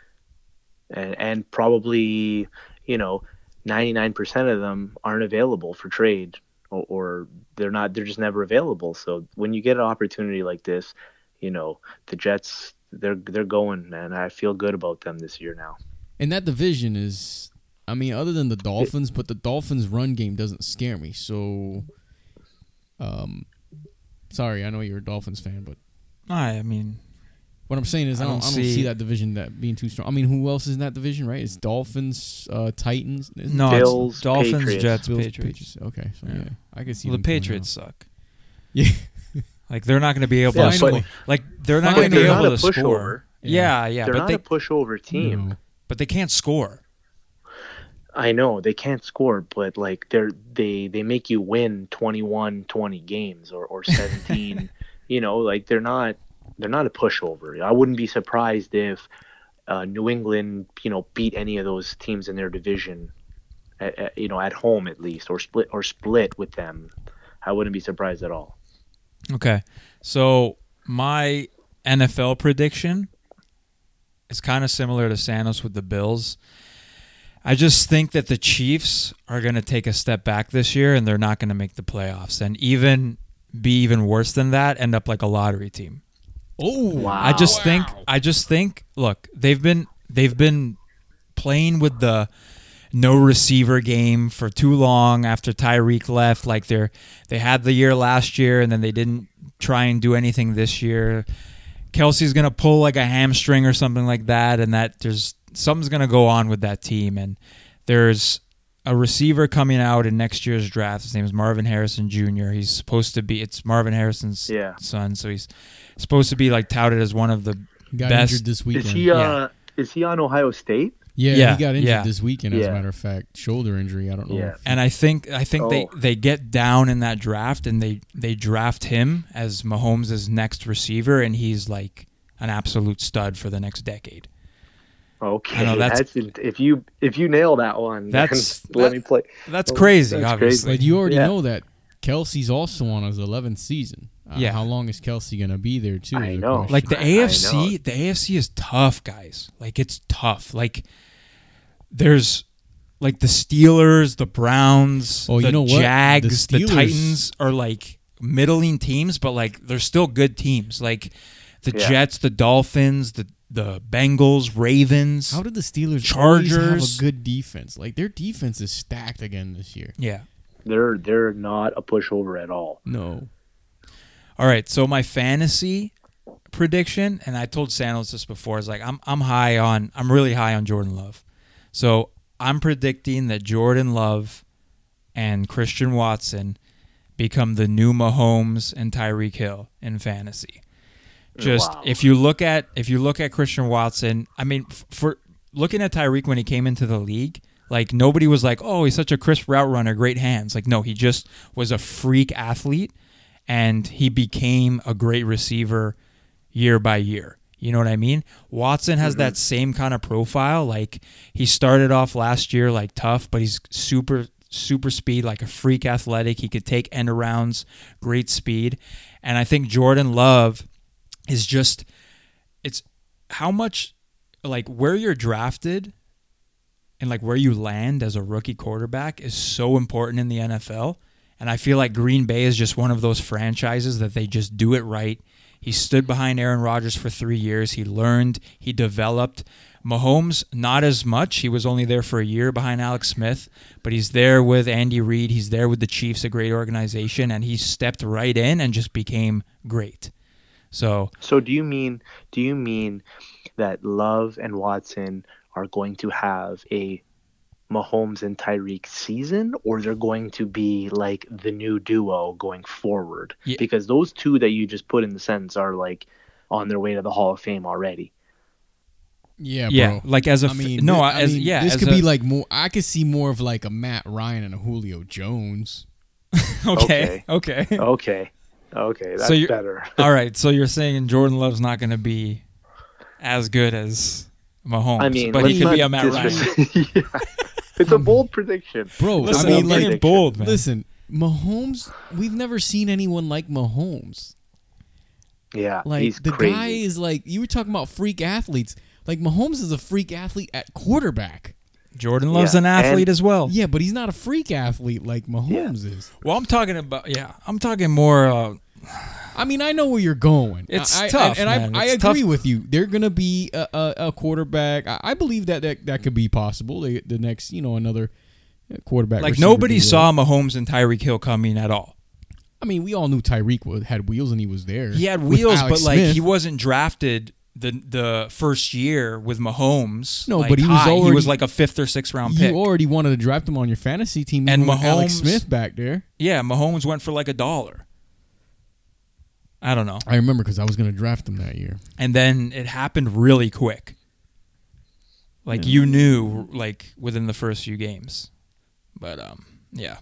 and and probably, you know, 99% of them aren't available for trade, or, or they're not. They're just never available. So when you get an opportunity like this, you know, the Jets, they're they're going, man. I feel good about them this year now. And that division is, I mean, other than the Dolphins, but the Dolphins' run game doesn't scare me. So, um, sorry, I know you're a Dolphins fan, but I, I mean, what I'm saying is I I don't, don't I don't see, see- that division that being too strong. I mean, who else is in that division? Right? It's Dolphins, uh, Titans. no, Bills, it's Dolphins, Patriots. Jets, Bills, Patriots. Okay, so yeah, Yeah. I can see Well, the them coming Patriots suck. Yeah, Like they're not going to be able Yeah, to score. Like they're not going to be able not a to pushover. score. Yeah, yeah, they're but not they a pushover team. No. but they can't score. I know they can't score, but like they're they they make you win 21, 20 games or or 17. you know, like they're not they're not a pushover. I wouldn't be surprised if uh, New England, you know, beat any of those teams in their division, at, at- you know, at home at least, or split or split with them. I wouldn't be surprised at all. Okay. So my NFL prediction is kind of similar to Santos with the Bills. I just think that the Chiefs are going to take a step back this year and they're not going to make the playoffs and even be even worse than that end up like a lottery team. Oh, Wow. I just think I just think look, they've been they've been playing with the no receiver game for too long after Tyreek left. Like they're they had the year last year and then they didn't try and do anything this year. Kelce's gonna pull like a hamstring or something like that, and that there's something's gonna go on with that team. And there's a receiver coming out in next year's draft. His name is Marvin Harrison Jr. He's supposed to be it's Marvin Harrison's Yeah. son, so he's supposed to be like touted as one of the he got best- injured this weekend. Is he uh is he on Ohio State? yeah, Yeah, he got injured yeah. this weekend. As a matter of fact, shoulder injury. I don't know. Yeah. if- and I think I think they, Oh. they get down in that draft and they they draft him as Mahomes' next receiver and he's like an absolute stud for the next decade. Okay, I know, that's- that's, if you if you nail that one, That's- then let that- me play. That's crazy, that's obviously. but you already Yeah. know that Kelce's also on his 11th season. Uh, Yeah. How long is Kelce gonna be there too? I know. question. Like the I- I AFC, know. the AFC is tough, guys. Like it's tough. Like there's like the Steelers, the Browns, Oh, you the know what? Jags, the, Steelers- Titans are like middling teams, but like they're still good teams. Like the Yeah. Jets, the Dolphins, the the Bengals, Ravens. How did the Steelers Chargers have a good defense? Like their defense is stacked again this year. yeah. They're they're not a pushover at all. No. All right, so my fantasy prediction, and I told Santos this before, is like I'm I'm high on I'm really high on Jordan Love. So I'm predicting that Jordan Love and Christian Watson become the new Mahomes and Tyreek Hill in fantasy. Just Wow. if you look at if you look at Christian Watson, I mean, for looking at Tyreek when he came into the league, like nobody was like, "Oh, he's such a crisp route runner, great hands." Like, no, he just was a freak athlete, and he became a great receiver year by year. You know what I mean? Watson has that mm-hmm. same kind of profile. Like he started off last year like tough, but he's super super speed, like a freak athletic. He could take end arounds, great speed. And I think Jordan Love is just it's how much like where you're drafted and like where you land as a rookie quarterback is so important in the NFL. And I feel like Green Bay is just one of those franchises that they just do it right. He stood behind Aaron Rodgers for three years. He learned, he developed. Mahomes, not as much. He was only there for a year behind Alex Smith, but he's there with Andy Reid. He's there with the Chiefs, a great organization, and he stepped right in and just became great. So So do you mean do you mean that Love and Watson are going to have a Mahomes and Tyreek season, or they're going to be like the new duo going forward? Yeah. Because those two that you just put in the sentence are like on their way to the Hall of Fame already. Yeah, yeah, bro. like as a I f- mean, no, thi- as I mean, yeah, this as could a- be like more. I could see more of like a Matt Ryan and a Julio Jones. okay, okay. Okay, okay, that's So you- better. All right, so you're saying Jordan Love's not going to be as good as Mahomes, I mean, but he could be a Matt Ryan. Yeah. It's a bold prediction. Bro, Listen, I mean, like, being bold, man. listen, Mahomes. We've never seen anyone like Mahomes. Yeah, Like he's the crazy. guy is like you were talking about freak athletes. Like Mahomes is a freak athlete at quarterback. Jordan Love's Yeah, an athlete as well. Yeah, but he's not a freak athlete like Mahomes is. Well, I'm talking about yeah, I'm talking more. Uh, I mean, I know where you're going. It's I, I- tough, and, man. I, I agree tough. with you. They're gonna be a, a, a quarterback. I, I believe that, that that could be possible. They, the next, you know, another quarterback. like nobody saw Mahomes and Tyreek Hill coming at all. I mean, we all knew Tyreek had wheels and he was there. He had wheels, but like Smith. he wasn't drafted the the first year with Mahomes. No, like, but he was high. he was like a fifth or sixth round pick. you already wanted to draft him on your fantasy team, And with Alex Mahomes- Smith back there. yeah, Mahomes went for like a dollar. I don't know. I remember because I was gonna draft him that year. and then it happened really quick. Like you knew, like within the first few games, but um, yeah.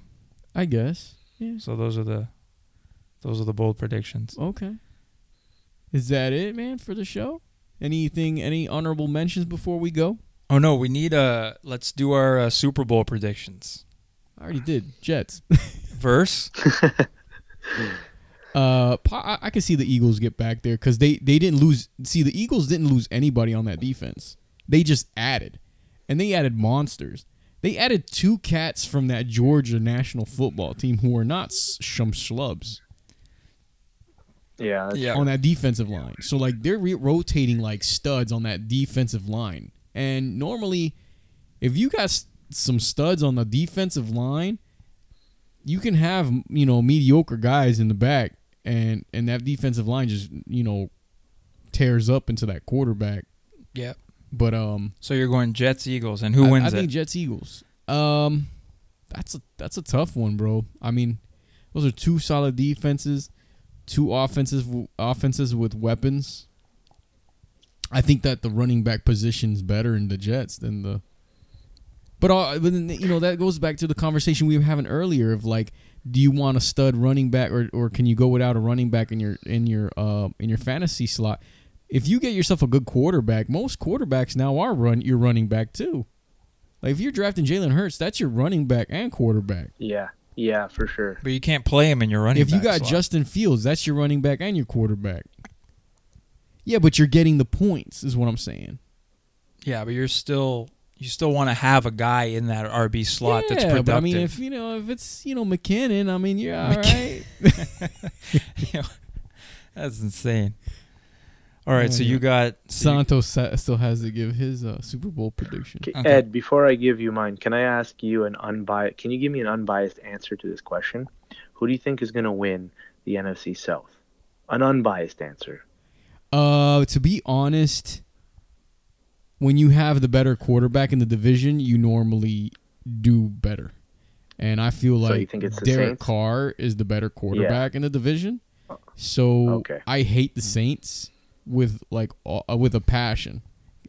I guess. Yeah. So those are the, those are the bold predictions. Okay. Is that it, man, for the show? Anything? Any honorable mentions before we go? Oh no, we need a. Let's do our uh, Super Bowl predictions. I already did. Jets. Verse. Uh, I, I can see the Eagles get back there because they they didn't lose. See, the Eagles didn't lose anybody on that defense. They just added, and they added monsters. They added two cats from that Georgia national football team who are not s- some schlubs Yeah, Yeah. on that defensive line. So like they're re- rotating like studs on that defensive line. And normally, if you got s- some studs on the defensive line, you can have you know mediocre guys in the back, and and that defensive line just you know tears up into that quarterback. Yeah. But um, So you're going Jets Eagles, and who I- wins I, it? think Jets Eagles. Um, that's a that's a tough one, bro. I mean, those are two solid defenses, two offenses offenses with weapons. I think that the running back position's better in the Jets than the. But all, but then, you know that goes back to the conversation we were having earlier of like, do you want a stud running back or, or can you go without a running back in your in your uh in your fantasy slot? If you get yourself a good quarterback, most quarterbacks now are run your running back too. Like if you're drafting Jalen Hurts, that's your running back and quarterback. yeah, yeah, for sure. but you can't play him in your running. if you got slot. Justin Fields, that's your running back and your quarterback. Yeah, but you're getting the points, is what I'm saying. yeah, but you're still you still want to have a guy in that RB slot that's yeah, productive. but I mean, if you know, if it's you know McKinnon, I mean, you're all right. that's insane. All right, Oh, so yeah. you got so you- Santos still has to give his uh, Super Bowl prediction. Okay, Okay. Ed, before I give you mine, can I ask you an unbiased? Can you give me an unbiased answer to this question? Who do you think is going to win the NFC South? An unbiased answer. Uh, to be honest, when you have the better quarterback in the division, you normally do better. And I feel So like you think Derek Saints? Carr is the better quarterback in the division. So Okay. I hate the Saints. with like uh, with a passion.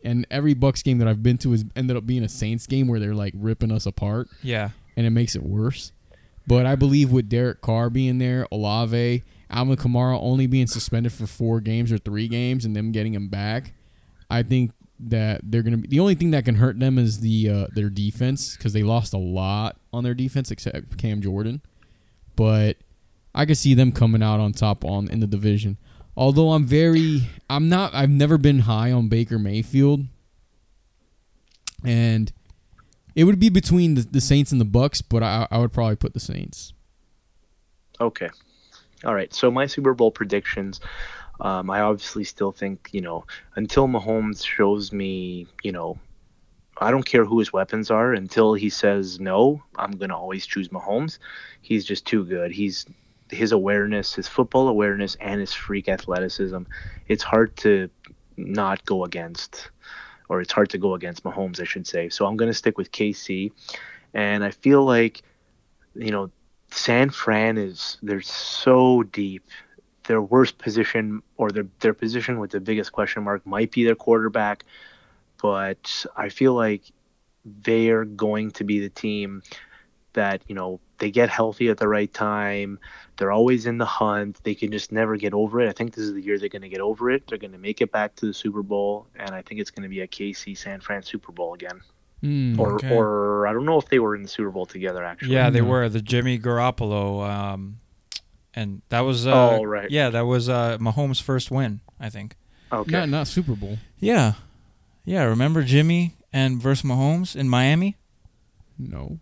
And every Bucks game that I've been to has ended up being a Saints game where they're like ripping us apart, Yeah. and it makes it worse. But I believe with Derek Carr being there, Olave, Alvin Kamara only being suspended for four games or three games, and them getting him back, I think that they're gonna be the only thing that can hurt them is the uh, their defense because they lost a lot on their defense except Cam Jordan. But I could see them coming out on top on in the division. Although I'm very, I'm not, I've never been high on Baker Mayfield, and it would be between the, the Saints and the Bucks, but I, I would probably put the Saints. Okay. All right. So my Super Bowl predictions. Um, I obviously still think you know until Mahomes shows me you know I don't care who his weapons are until he says no. I'm gonna always choose Mahomes. He's just too good. He's his awareness, his football awareness, and his freak athleticism. It's hard to not go against, or it's hard to go against Mahomes, I should say. So I'm gonna stick with KC, and I feel like you know San Fran is they're so deep. Their worst position or their their position with the biggest question mark might be their quarterback, but I feel like they're going to be the team that, you know, they get healthy at the right time. They're always in the hunt. They can just never get over it. I think this is the year they're going to get over it. They're going to make it back to the Super Bowl, and I think it's going to be a KC San Fran Super Bowl again. Hmm. Or, Okay. or I don't know if they were in the Super Bowl together actually. Yeah, they No. were the Jimmy Garoppolo, um, and that was uh, Oh, right. Yeah, that was uh, Mahomes' first win, I think. Okay. not not Super Bowl. Yeah, yeah. Remember Jimmy and versus Mahomes in Miami? No,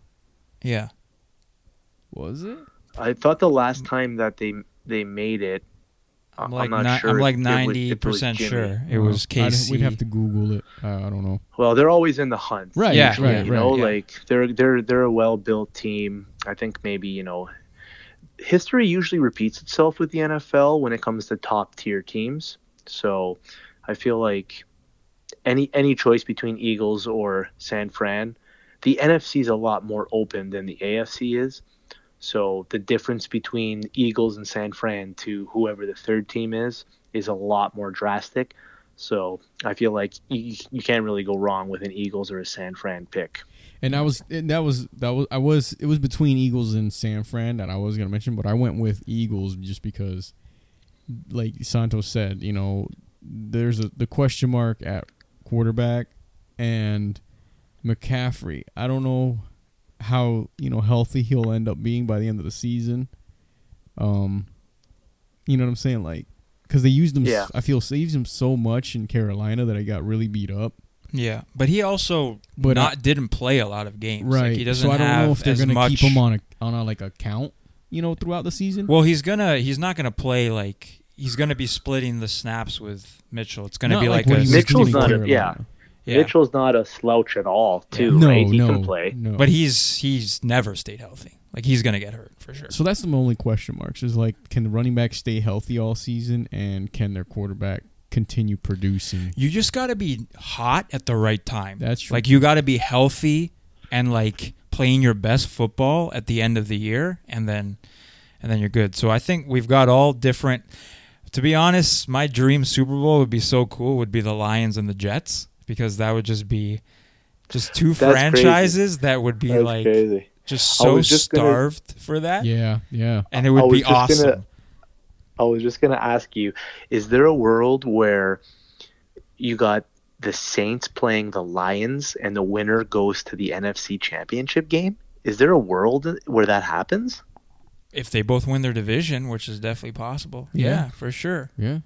Yeah, was it? I thought the last time that they they made it, I- I'm like not ni- sure. I'm like if it was- ninety if it was percent sure it was I'd- KC. We'd have to Google it. Uh, I don't know. Well, they're always in the hunt. Right. Yeah, usually, right. you right. know, yeah. like they're they're they're a well built team. I think maybe you know, history usually repeats itself with the NFL when it comes to top tier teams. So, I feel like any any choice between Eagles or San Fran, the NFC is a lot more open than the AFC is. So the difference between Eagles and San Fran to whoever the third team is is a lot more drastic. So I feel like you, you can't really go wrong with an Eagles or a San Fran pick. And I was and that was that was I was it was between Eagles and San Fran that I was gonna mention, but I went with Eagles just because, like Santos said, you know, there's a the question mark at quarterback and McCaffrey. I don't know how you know healthy he'll end up being by the end of the season. Um, you know what I'm saying, like because they used him. Yeah. I feel they used him so much in Carolina that I got really beat up. Yeah, but he also But uh, not didn't play a lot of games. Like, Right. he doesn't so I don't have know if they're gonna much. keep him on a on a like a count, you know, throughout the season. Well, he's gonna. He's not gonna play like. He's gonna be splitting the snaps with Mitchell. It's gonna Not be like, what a Mitchell's not a- yeah. Yeah. Mitchell's not a slouch at all, too, no, right? He no, can play. no. But he's he's never stayed healthy. Like he's gonna get hurt for sure. so that's the only question marks is like, can the running back stay healthy all season, and can their quarterback continue producing? You just gotta be hot at the right time. That's true. Like you gotta be healthy and like playing your best football at the end of the year, and then and then you're good. So I think we've got all different. To be honest, my dream Super Bowl would be so cool. Would be the Lions and the Jets because that would just be just two That's franchises that would be That's like crazy. just so was just gonna- starved for that, Yeah, yeah. and it would be just gonna- awesome. I was just gonna ask you: Is there a world where you got the Saints playing the Lions, and the winner goes to the NFC Championship game? Is there a world where that happens? if they both win their division, which is definitely possible. Yeah. Yeah, for sure. Yeah,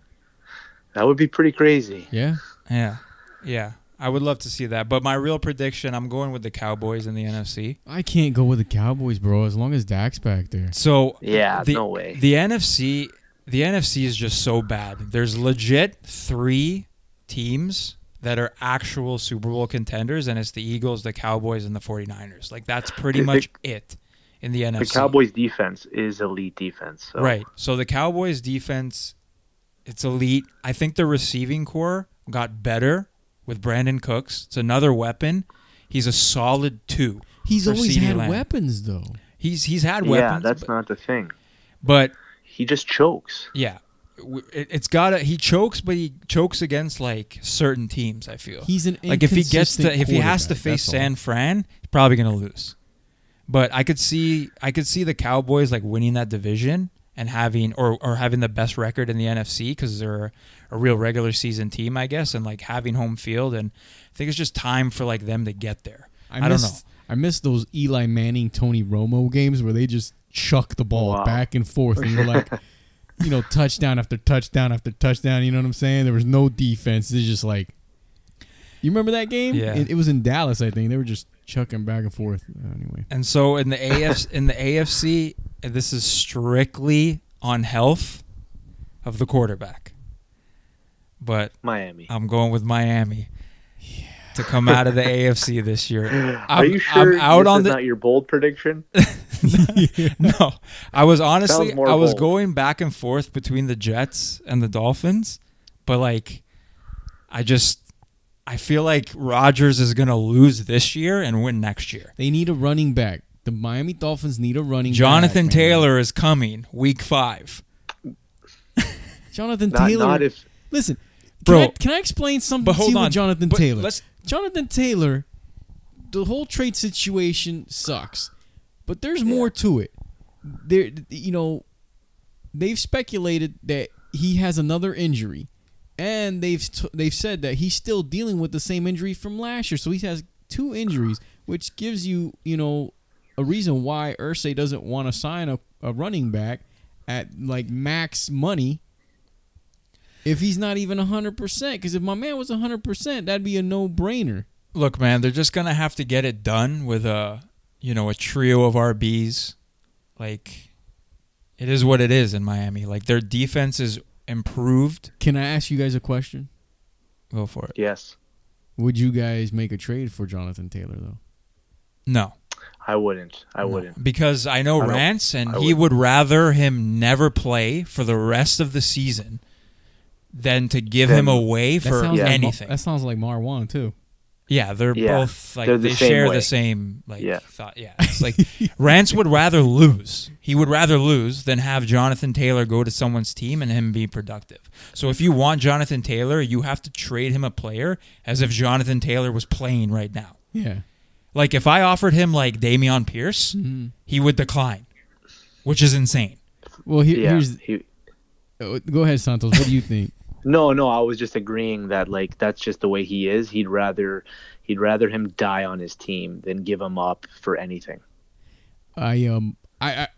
That would be pretty crazy. yeah. Yeah, yeah. I would love to see that. But my real prediction, I'm going with the Cowboys in the NFC. I can't go with the Cowboys, bro. As long as Dak's back there. So Yeah, the, no way. The NFC, the NFC is just so bad. There's legit three teams that are actual Super Bowl contenders, and it's the Eagles, the Cowboys, and the 49ers. Like that's pretty The- the- much it in the NFC. the Cowboys' defense is elite defense. So. Right. So the Cowboys defense, it's elite. I think the receiving core got better with Brandin Cooks. It's another weapon. He's a solid two. He's always CeeDee had Lamb. weapons, though. He's he's had weapons. Yeah, that's but, not the thing. but He just chokes. yeah, it, it's gotta. He chokes, but he chokes against like certain teams. I feel He's an like if he gets to if he has to face. San Fran, he's probably gonna lose. But I could see I could see the Cowboys like winning that division and having or or having the best record in the NFC because they're a real regular season team, I guess, and like having home field. And I think it's just time for like them to get there. I, don't know. Miss, I miss those Eli Manning, Tony Romo games where they just chuck the ball Wow. back and forth, and you're like, you know, touchdown after touchdown after touchdown. You know what I'm saying? There was no defense. It's just like, you remember that game? Yeah. It, it was in Dallas, I think. They were just chucking back and forth. Uh, Anyway, And so in the AFC, in the AFC, this is strictly on health of the quarterback. But Miami. I'm going with Miami to come out of the AFC this year. Are I'm- you sure I'm out this on is the- not your bold prediction? no, I was honestly Sounds I was bold. going back and forth between the Jets and the Dolphins, but like I just I feel like Rodgers is going to lose this year and win next year. they need a running back. The Miami Dolphins need a running Jonathan back, man. Taylor is coming week 5. Jonathan Not, Taylor. not if Listen, can Bro. I, can I explain something But to hold you on. with Jonathan But Taylor? Let's Jonathan Taylor, the whole trade situation sucks, but there's more to it. There, you know, they've speculated that he has another injury, and they've t- they've said that he's still dealing with the same injury from last year. So he has two injuries, which gives you, you know, a reason why Irsay doesn't want to sign a, a running back at like max money if he's not even 100%. Because if my man was 100%, that'd be a no brainer. Look, man, they're just gonna have to get it done with a, you know, a trio of RBs. Like, it is what it is in Miami. Like their defense is improved. Can I ask you guys a question? Go for it. yes, Would you guys make a trade for Jonathan Taylor, though? No, I wouldn't. I No. wouldn't. because I know I Rance, and I he would rather him never play for the rest of the season than to give him Then- away That for sounds anything. Mar- that sounds like Marwan, too. Yeah, they're Yeah, both like they're the they share way. the same like Yeah. thought. Yeah, it's like Rance would rather lose. He would rather lose than have Jonathan Taylor go to someone's team and him be productive. So if you want Jonathan Taylor, you have to trade him a player as if Jonathan Taylor was playing right now. Yeah. Like if I offered him like Dameon Pierce, Mhm. he would decline, which is insane. Well, here, Yeah. here's. he- uh, Go ahead, Santos. What do you think? No, no. I was just agreeing that like that's just the way he is. He'd rather he'd rather him die on his team than give him up for anything. I um I, I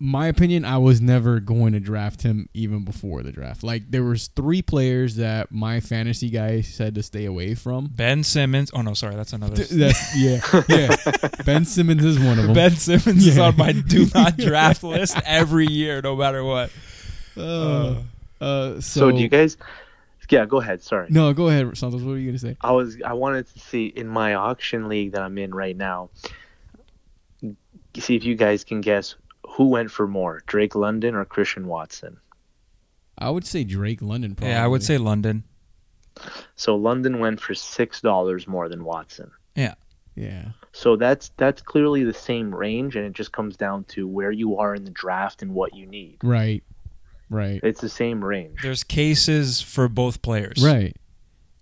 my opinion I was never going to draft him even before the draft. Like there was three players that my fantasy guy said to stay away from. Ben Simmons. Oh no, sorry, that's another. Th- That's yeah, yeah. Ben Simmons is one of them. Ben Simmons is on my do not draft list every year, no matter what. Uh, uh, so, So, do you guys? Yeah, go ahead. Sorry. No, go ahead, Santos. What were you gonna say? I was I wanted to see in my auction league that I'm in right now. See if you guys can guess who went for more, Drake London or Christian Watson. I would say Drake London. Probably. Yeah, I would say London. So London went for six dollars more than Watson. Yeah. Yeah. So that's that's clearly the same range, and it just comes down to where you are in the draft and what you need. Right. Right. It's the same range There's cases for both players. Right.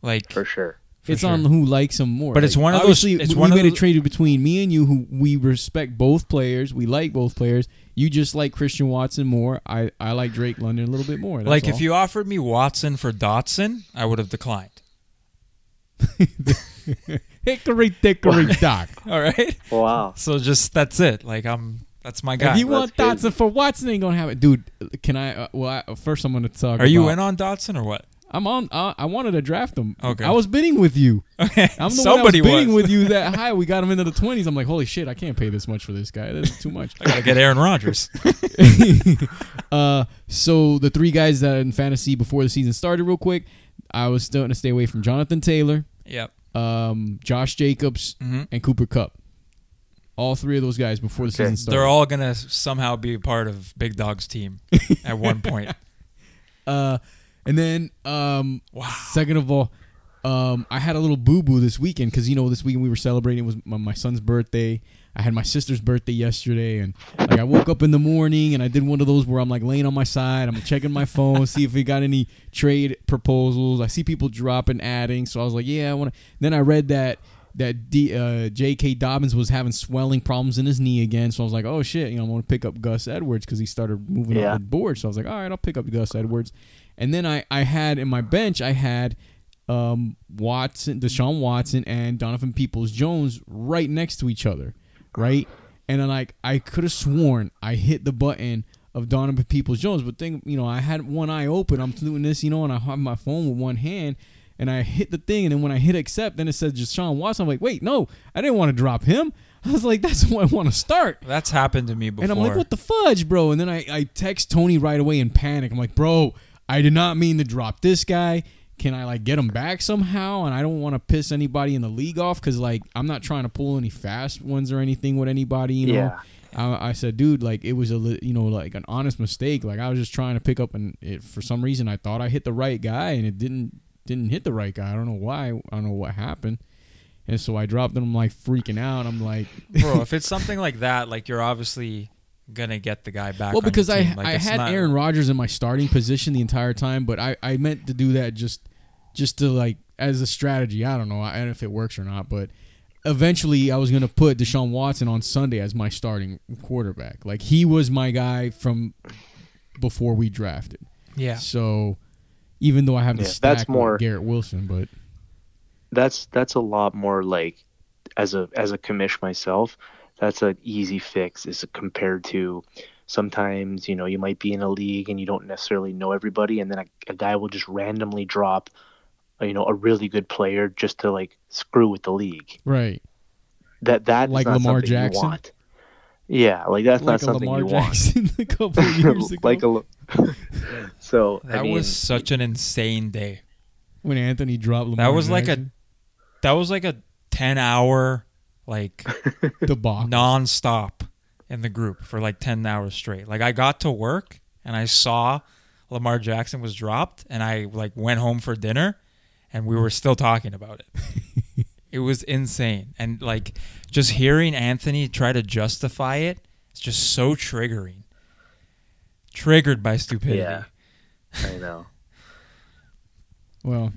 Like for sure. for it's sure. on who likes him more. But it's one of those- it's we one of made a trade between me and you, who we respect both players. We like both players. You just like Christian Watson more. I, I like Drake London a little bit more. That's like all. if you offered me Watson for Dotson, I would have declined. hickory dickory dock. All right. Wow. So just that's it. Like I'm. That's my guy. if you want That's Dotson for Watson, ain't gonna have it, dude. Can I? Uh, well, I, first I'm gonna talk. Are you about- in on Dotson or what? I'm on. Uh, I wanted to draft him. Okay. I was bidding with you. Okay. I'm the Somebody one that was bidding was. with you that high. We got him into the 20s. I'm like, holy shit, I can't pay this much for this guy. That's too much. I gotta get Aaron Rodgers. uh, so the three guys that in fantasy before the season started, real quick, I was still gonna stay away from Jonathan Taylor, yep. um, Josh Jacobs, hmm and Cooper Kupp. All three of those guys before the Okay. season started. They're all gonna somehow be a part of Big Dog's team at one point. uh, and then um, Wow. second of all, um, I had a little boo boo this weekend because you know this weekend we were celebrating it was my, my son's birthday. I had my sister's birthday yesterday, and like I woke up in the morning and I did one of those where I'm like laying on my side, I'm checking my phone, see if we got any trade proposals. I see people dropping, adding, so I was like, yeah, I want to. Then I read that that D, uh, J.K. Dobbins was having swelling problems in his knee again, so I was like, oh shit, you know, I'm gonna pick up Gus Edwards because he started moving Yeah. up the board. So I was like, all right, I'll pick up Gus Edwards, and then I I had in my bench I had um, Watson, Deshaun Watson, and Donovan Peoples Jones right next to each other, right? And then like I could have sworn I hit the button of Donovan Peoples Jones, but think you know I had one eye open. I'm doing this, you know, and I have my phone with one hand. And I hit the thing, and then when I hit accept, then it says Deshaun Watson. I'm like, wait, no, I didn't want to drop him. I was like, that's who I want to start. That's happened to me before. And I'm like, what the fudge, bro? And then I, I text Tony right away in panic. I'm like, bro, I did not mean to drop this guy. Can I like get him back somehow? And I don't want to piss anybody in the league off because like I'm not trying to pull any fast ones or anything with anybody. You know, Yeah. I, I said, dude, like it was a you know like an honest mistake. Like I was just trying to pick up, and it, for some reason I thought I hit the right guy, and it didn't didn't hit the right guy. I don't know why. I don't know what happened. And so I dropped, and I'm like freaking out. I'm like, bro. If it's something like that, like you're obviously gonna get the guy back. Well, because I. Like, I had not- Aaron Rodgers in my starting position the entire time, but I, I meant to do that just just to like as a strategy. I don't know, I don't know if it works or not, but eventually I was gonna put Deshaun Watson on Sunday as my starting quarterback. Like he was my guy from before we drafted. Yeah, So even though I have the stack that's more- Garrett Wilson, but that's that's a lot more like as a as a commish myself that's an easy fix is compared to sometimes you know you might be in a league and you don't necessarily know everybody and then a, a guy will just randomly drop you know a really good player just to like screw with the league. Right, that that Like not Lamar something Jackson? you want. Yeah like that's like not something Lamar you want. Jackson a couple years ago? like a so that I mean, was such an insane day. when Anthony dropped Lamar That was like a that was like a ten hour like debacle. non-stop in the group for like 10 hours straight. Like i got to work and i saw lamar jackson was dropped and i like went home for dinner and we were still talking about it. It was insane. And like just hearing anthony try to justify it it's just so triggering triggered by stupidity Yeah. i know Well,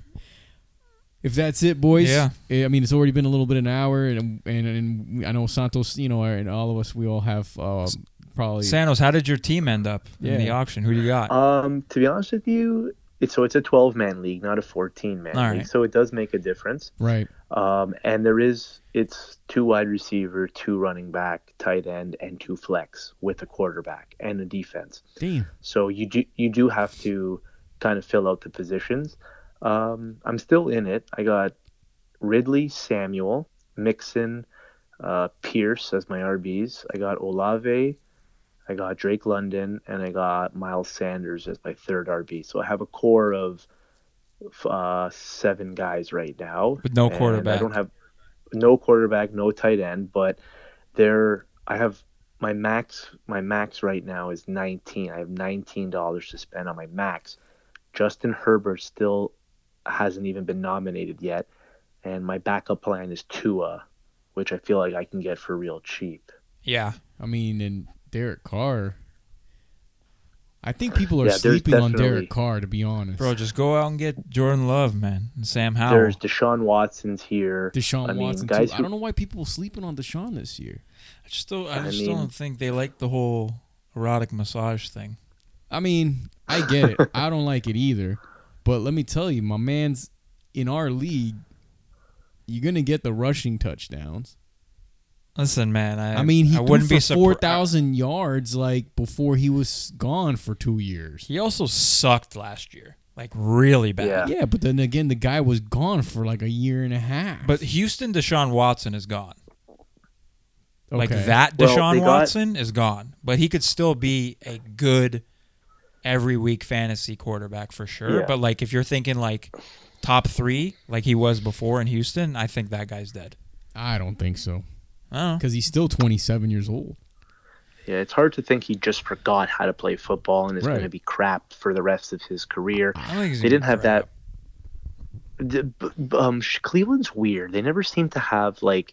if that's it, boys. Yeah. eh, I mean, it's already been a little bit an hour, and and, and I know Santos, you know, and all of us, we all have uh, probably. Santos, how did your team end up in the auction who do you got Um, to be honest with you, it's so it's a 12 man league, not a 14 man All league. right. So it does make a difference. right. Um, and there is it's two wide receiver, two running back, tight end, and two flex with a quarterback and a defense. Damn. So you do you do have to kind of fill out the positions. Um, I'm still in it. I got Ridley, Samuel, Mixon, uh, Pierce as my RBs. I got Olave, I got Drake London, and I got Miles Sanders as my third RB. So I have a core of uh, seven guys right now. With no quarterback. I don't have no quarterback, no tight end, but there I have my max my max right now is 19. I have $19 to spend on my max. Justin Herbert still hasn't even been nominated yet, and my backup plan is Tua, which I feel like I can get for real cheap. yeah I mean, and Derek Carr. I think people are Yeah, sleeping on definitely- Derek Carr, to be honest. bro just go out and get jordan love man and sam howell There's Deshaun Watson's here. Deshaun I mean, Watson guys too. I don't know why people are sleeping on Deshaun this year. I just don't. I I just mean- don't think they like the whole erotic massage thing. I mean, I get it. I don't like it either. But let me tell you, my man's in our league. You're gonna get the rushing touchdowns. Listen, man. I, I mean, he I threw wouldn't for be surpri- four thousand yards like before he was gone for two years. He also sucked last year, like really bad. Yeah. Yeah, but then again, the guy was gone for like a year and a half. But Houston Deshaun Watson is gone. Okay. Like Okay. that Well, Deshaun got- Watson is gone, but he could still be a good every week fantasy quarterback for sure. Yeah. But like if you're thinking like top three, like he was before in Houston, I think that guy's dead. I don't think so I don't know. Because he's still 27 years old. Yeah, it's hard to think he just forgot how to play football and is Right. going to be crap for the rest of his career. I don't think he's They didn't have crap. that. the- b- b- um, Cleveland's weird. They never seem to have like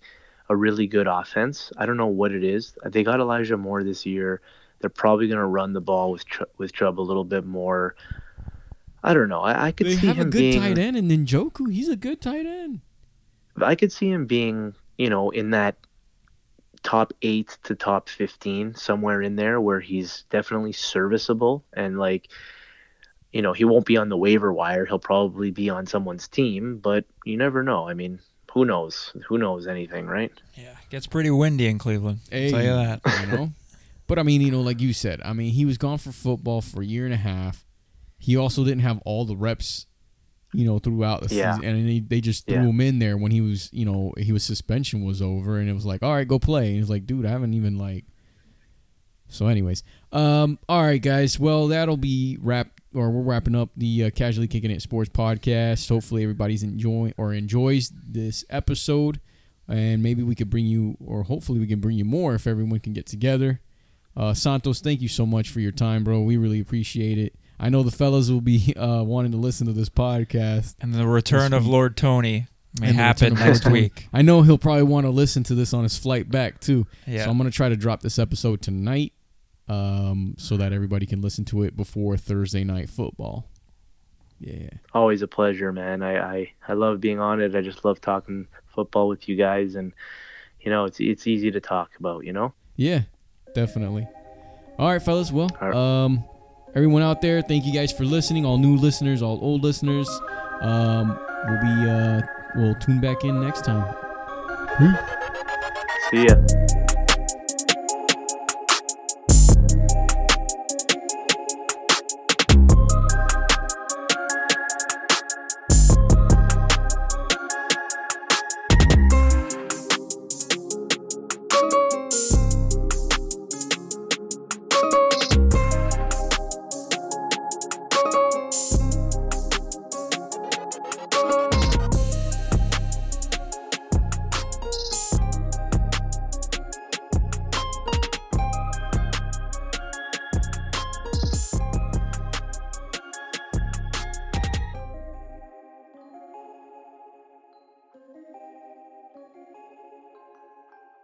a really good offense. I don't know what it is. They got Elijah Moore this year. They're probably going to run the ball with Ch- with Chubb a little bit more. I don't know. I, I could They see have a him good being. tight end in Njoku. He's a good tight end. I could see him being, you know, in that top eight to top fifteen, somewhere in there, where he's definitely serviceable and like, you know, he won't be on the waiver wire. He'll probably be on someone's team, but you never know. I mean, who knows? Who knows anything, right? Yeah, gets pretty windy in Cleveland. I'll tell you that. You know? but I mean, you know, like you said, I mean, he was gone for football for a year and a half. He also didn't have all the reps, you know, throughout the Yeah. season. And they, they just threw Yeah. him in there when he was, you know, he was suspension was over and it was like, all right, go play. And he was like, dude, I haven't even like. So, anyways, um, all right, guys. Well, that'll be wrap or we're wrapping up the uh, casually kicking it sports podcast. Hopefully, everybody's enjoying or enjoys this episode, and maybe we could bring you, or hopefully, we can bring you more if everyone can get together. Uh, Santos, thank you so much for your time, bro. We really appreciate it. I know the fellas will be uh, wanting to listen to this podcast. And the return of. Lord Tony may And happen next Tony. week. I know he'll probably want to listen to this on his flight back too. Yeah. So I'm gonna try to drop this episode tonight, um, so that everybody can listen to it before Thursday night football. Yeah. Always a pleasure, man. I, I, I love being on it. I just love talking football with you guys, and you know, it's it's easy to talk about. You know. Yeah, definitely. All right, fellas. Well, All right. um, everyone out there, thank you guys for listening. All new listeners, all old listeners. Um, we'll be uh, we'll tune back in next time. See ya.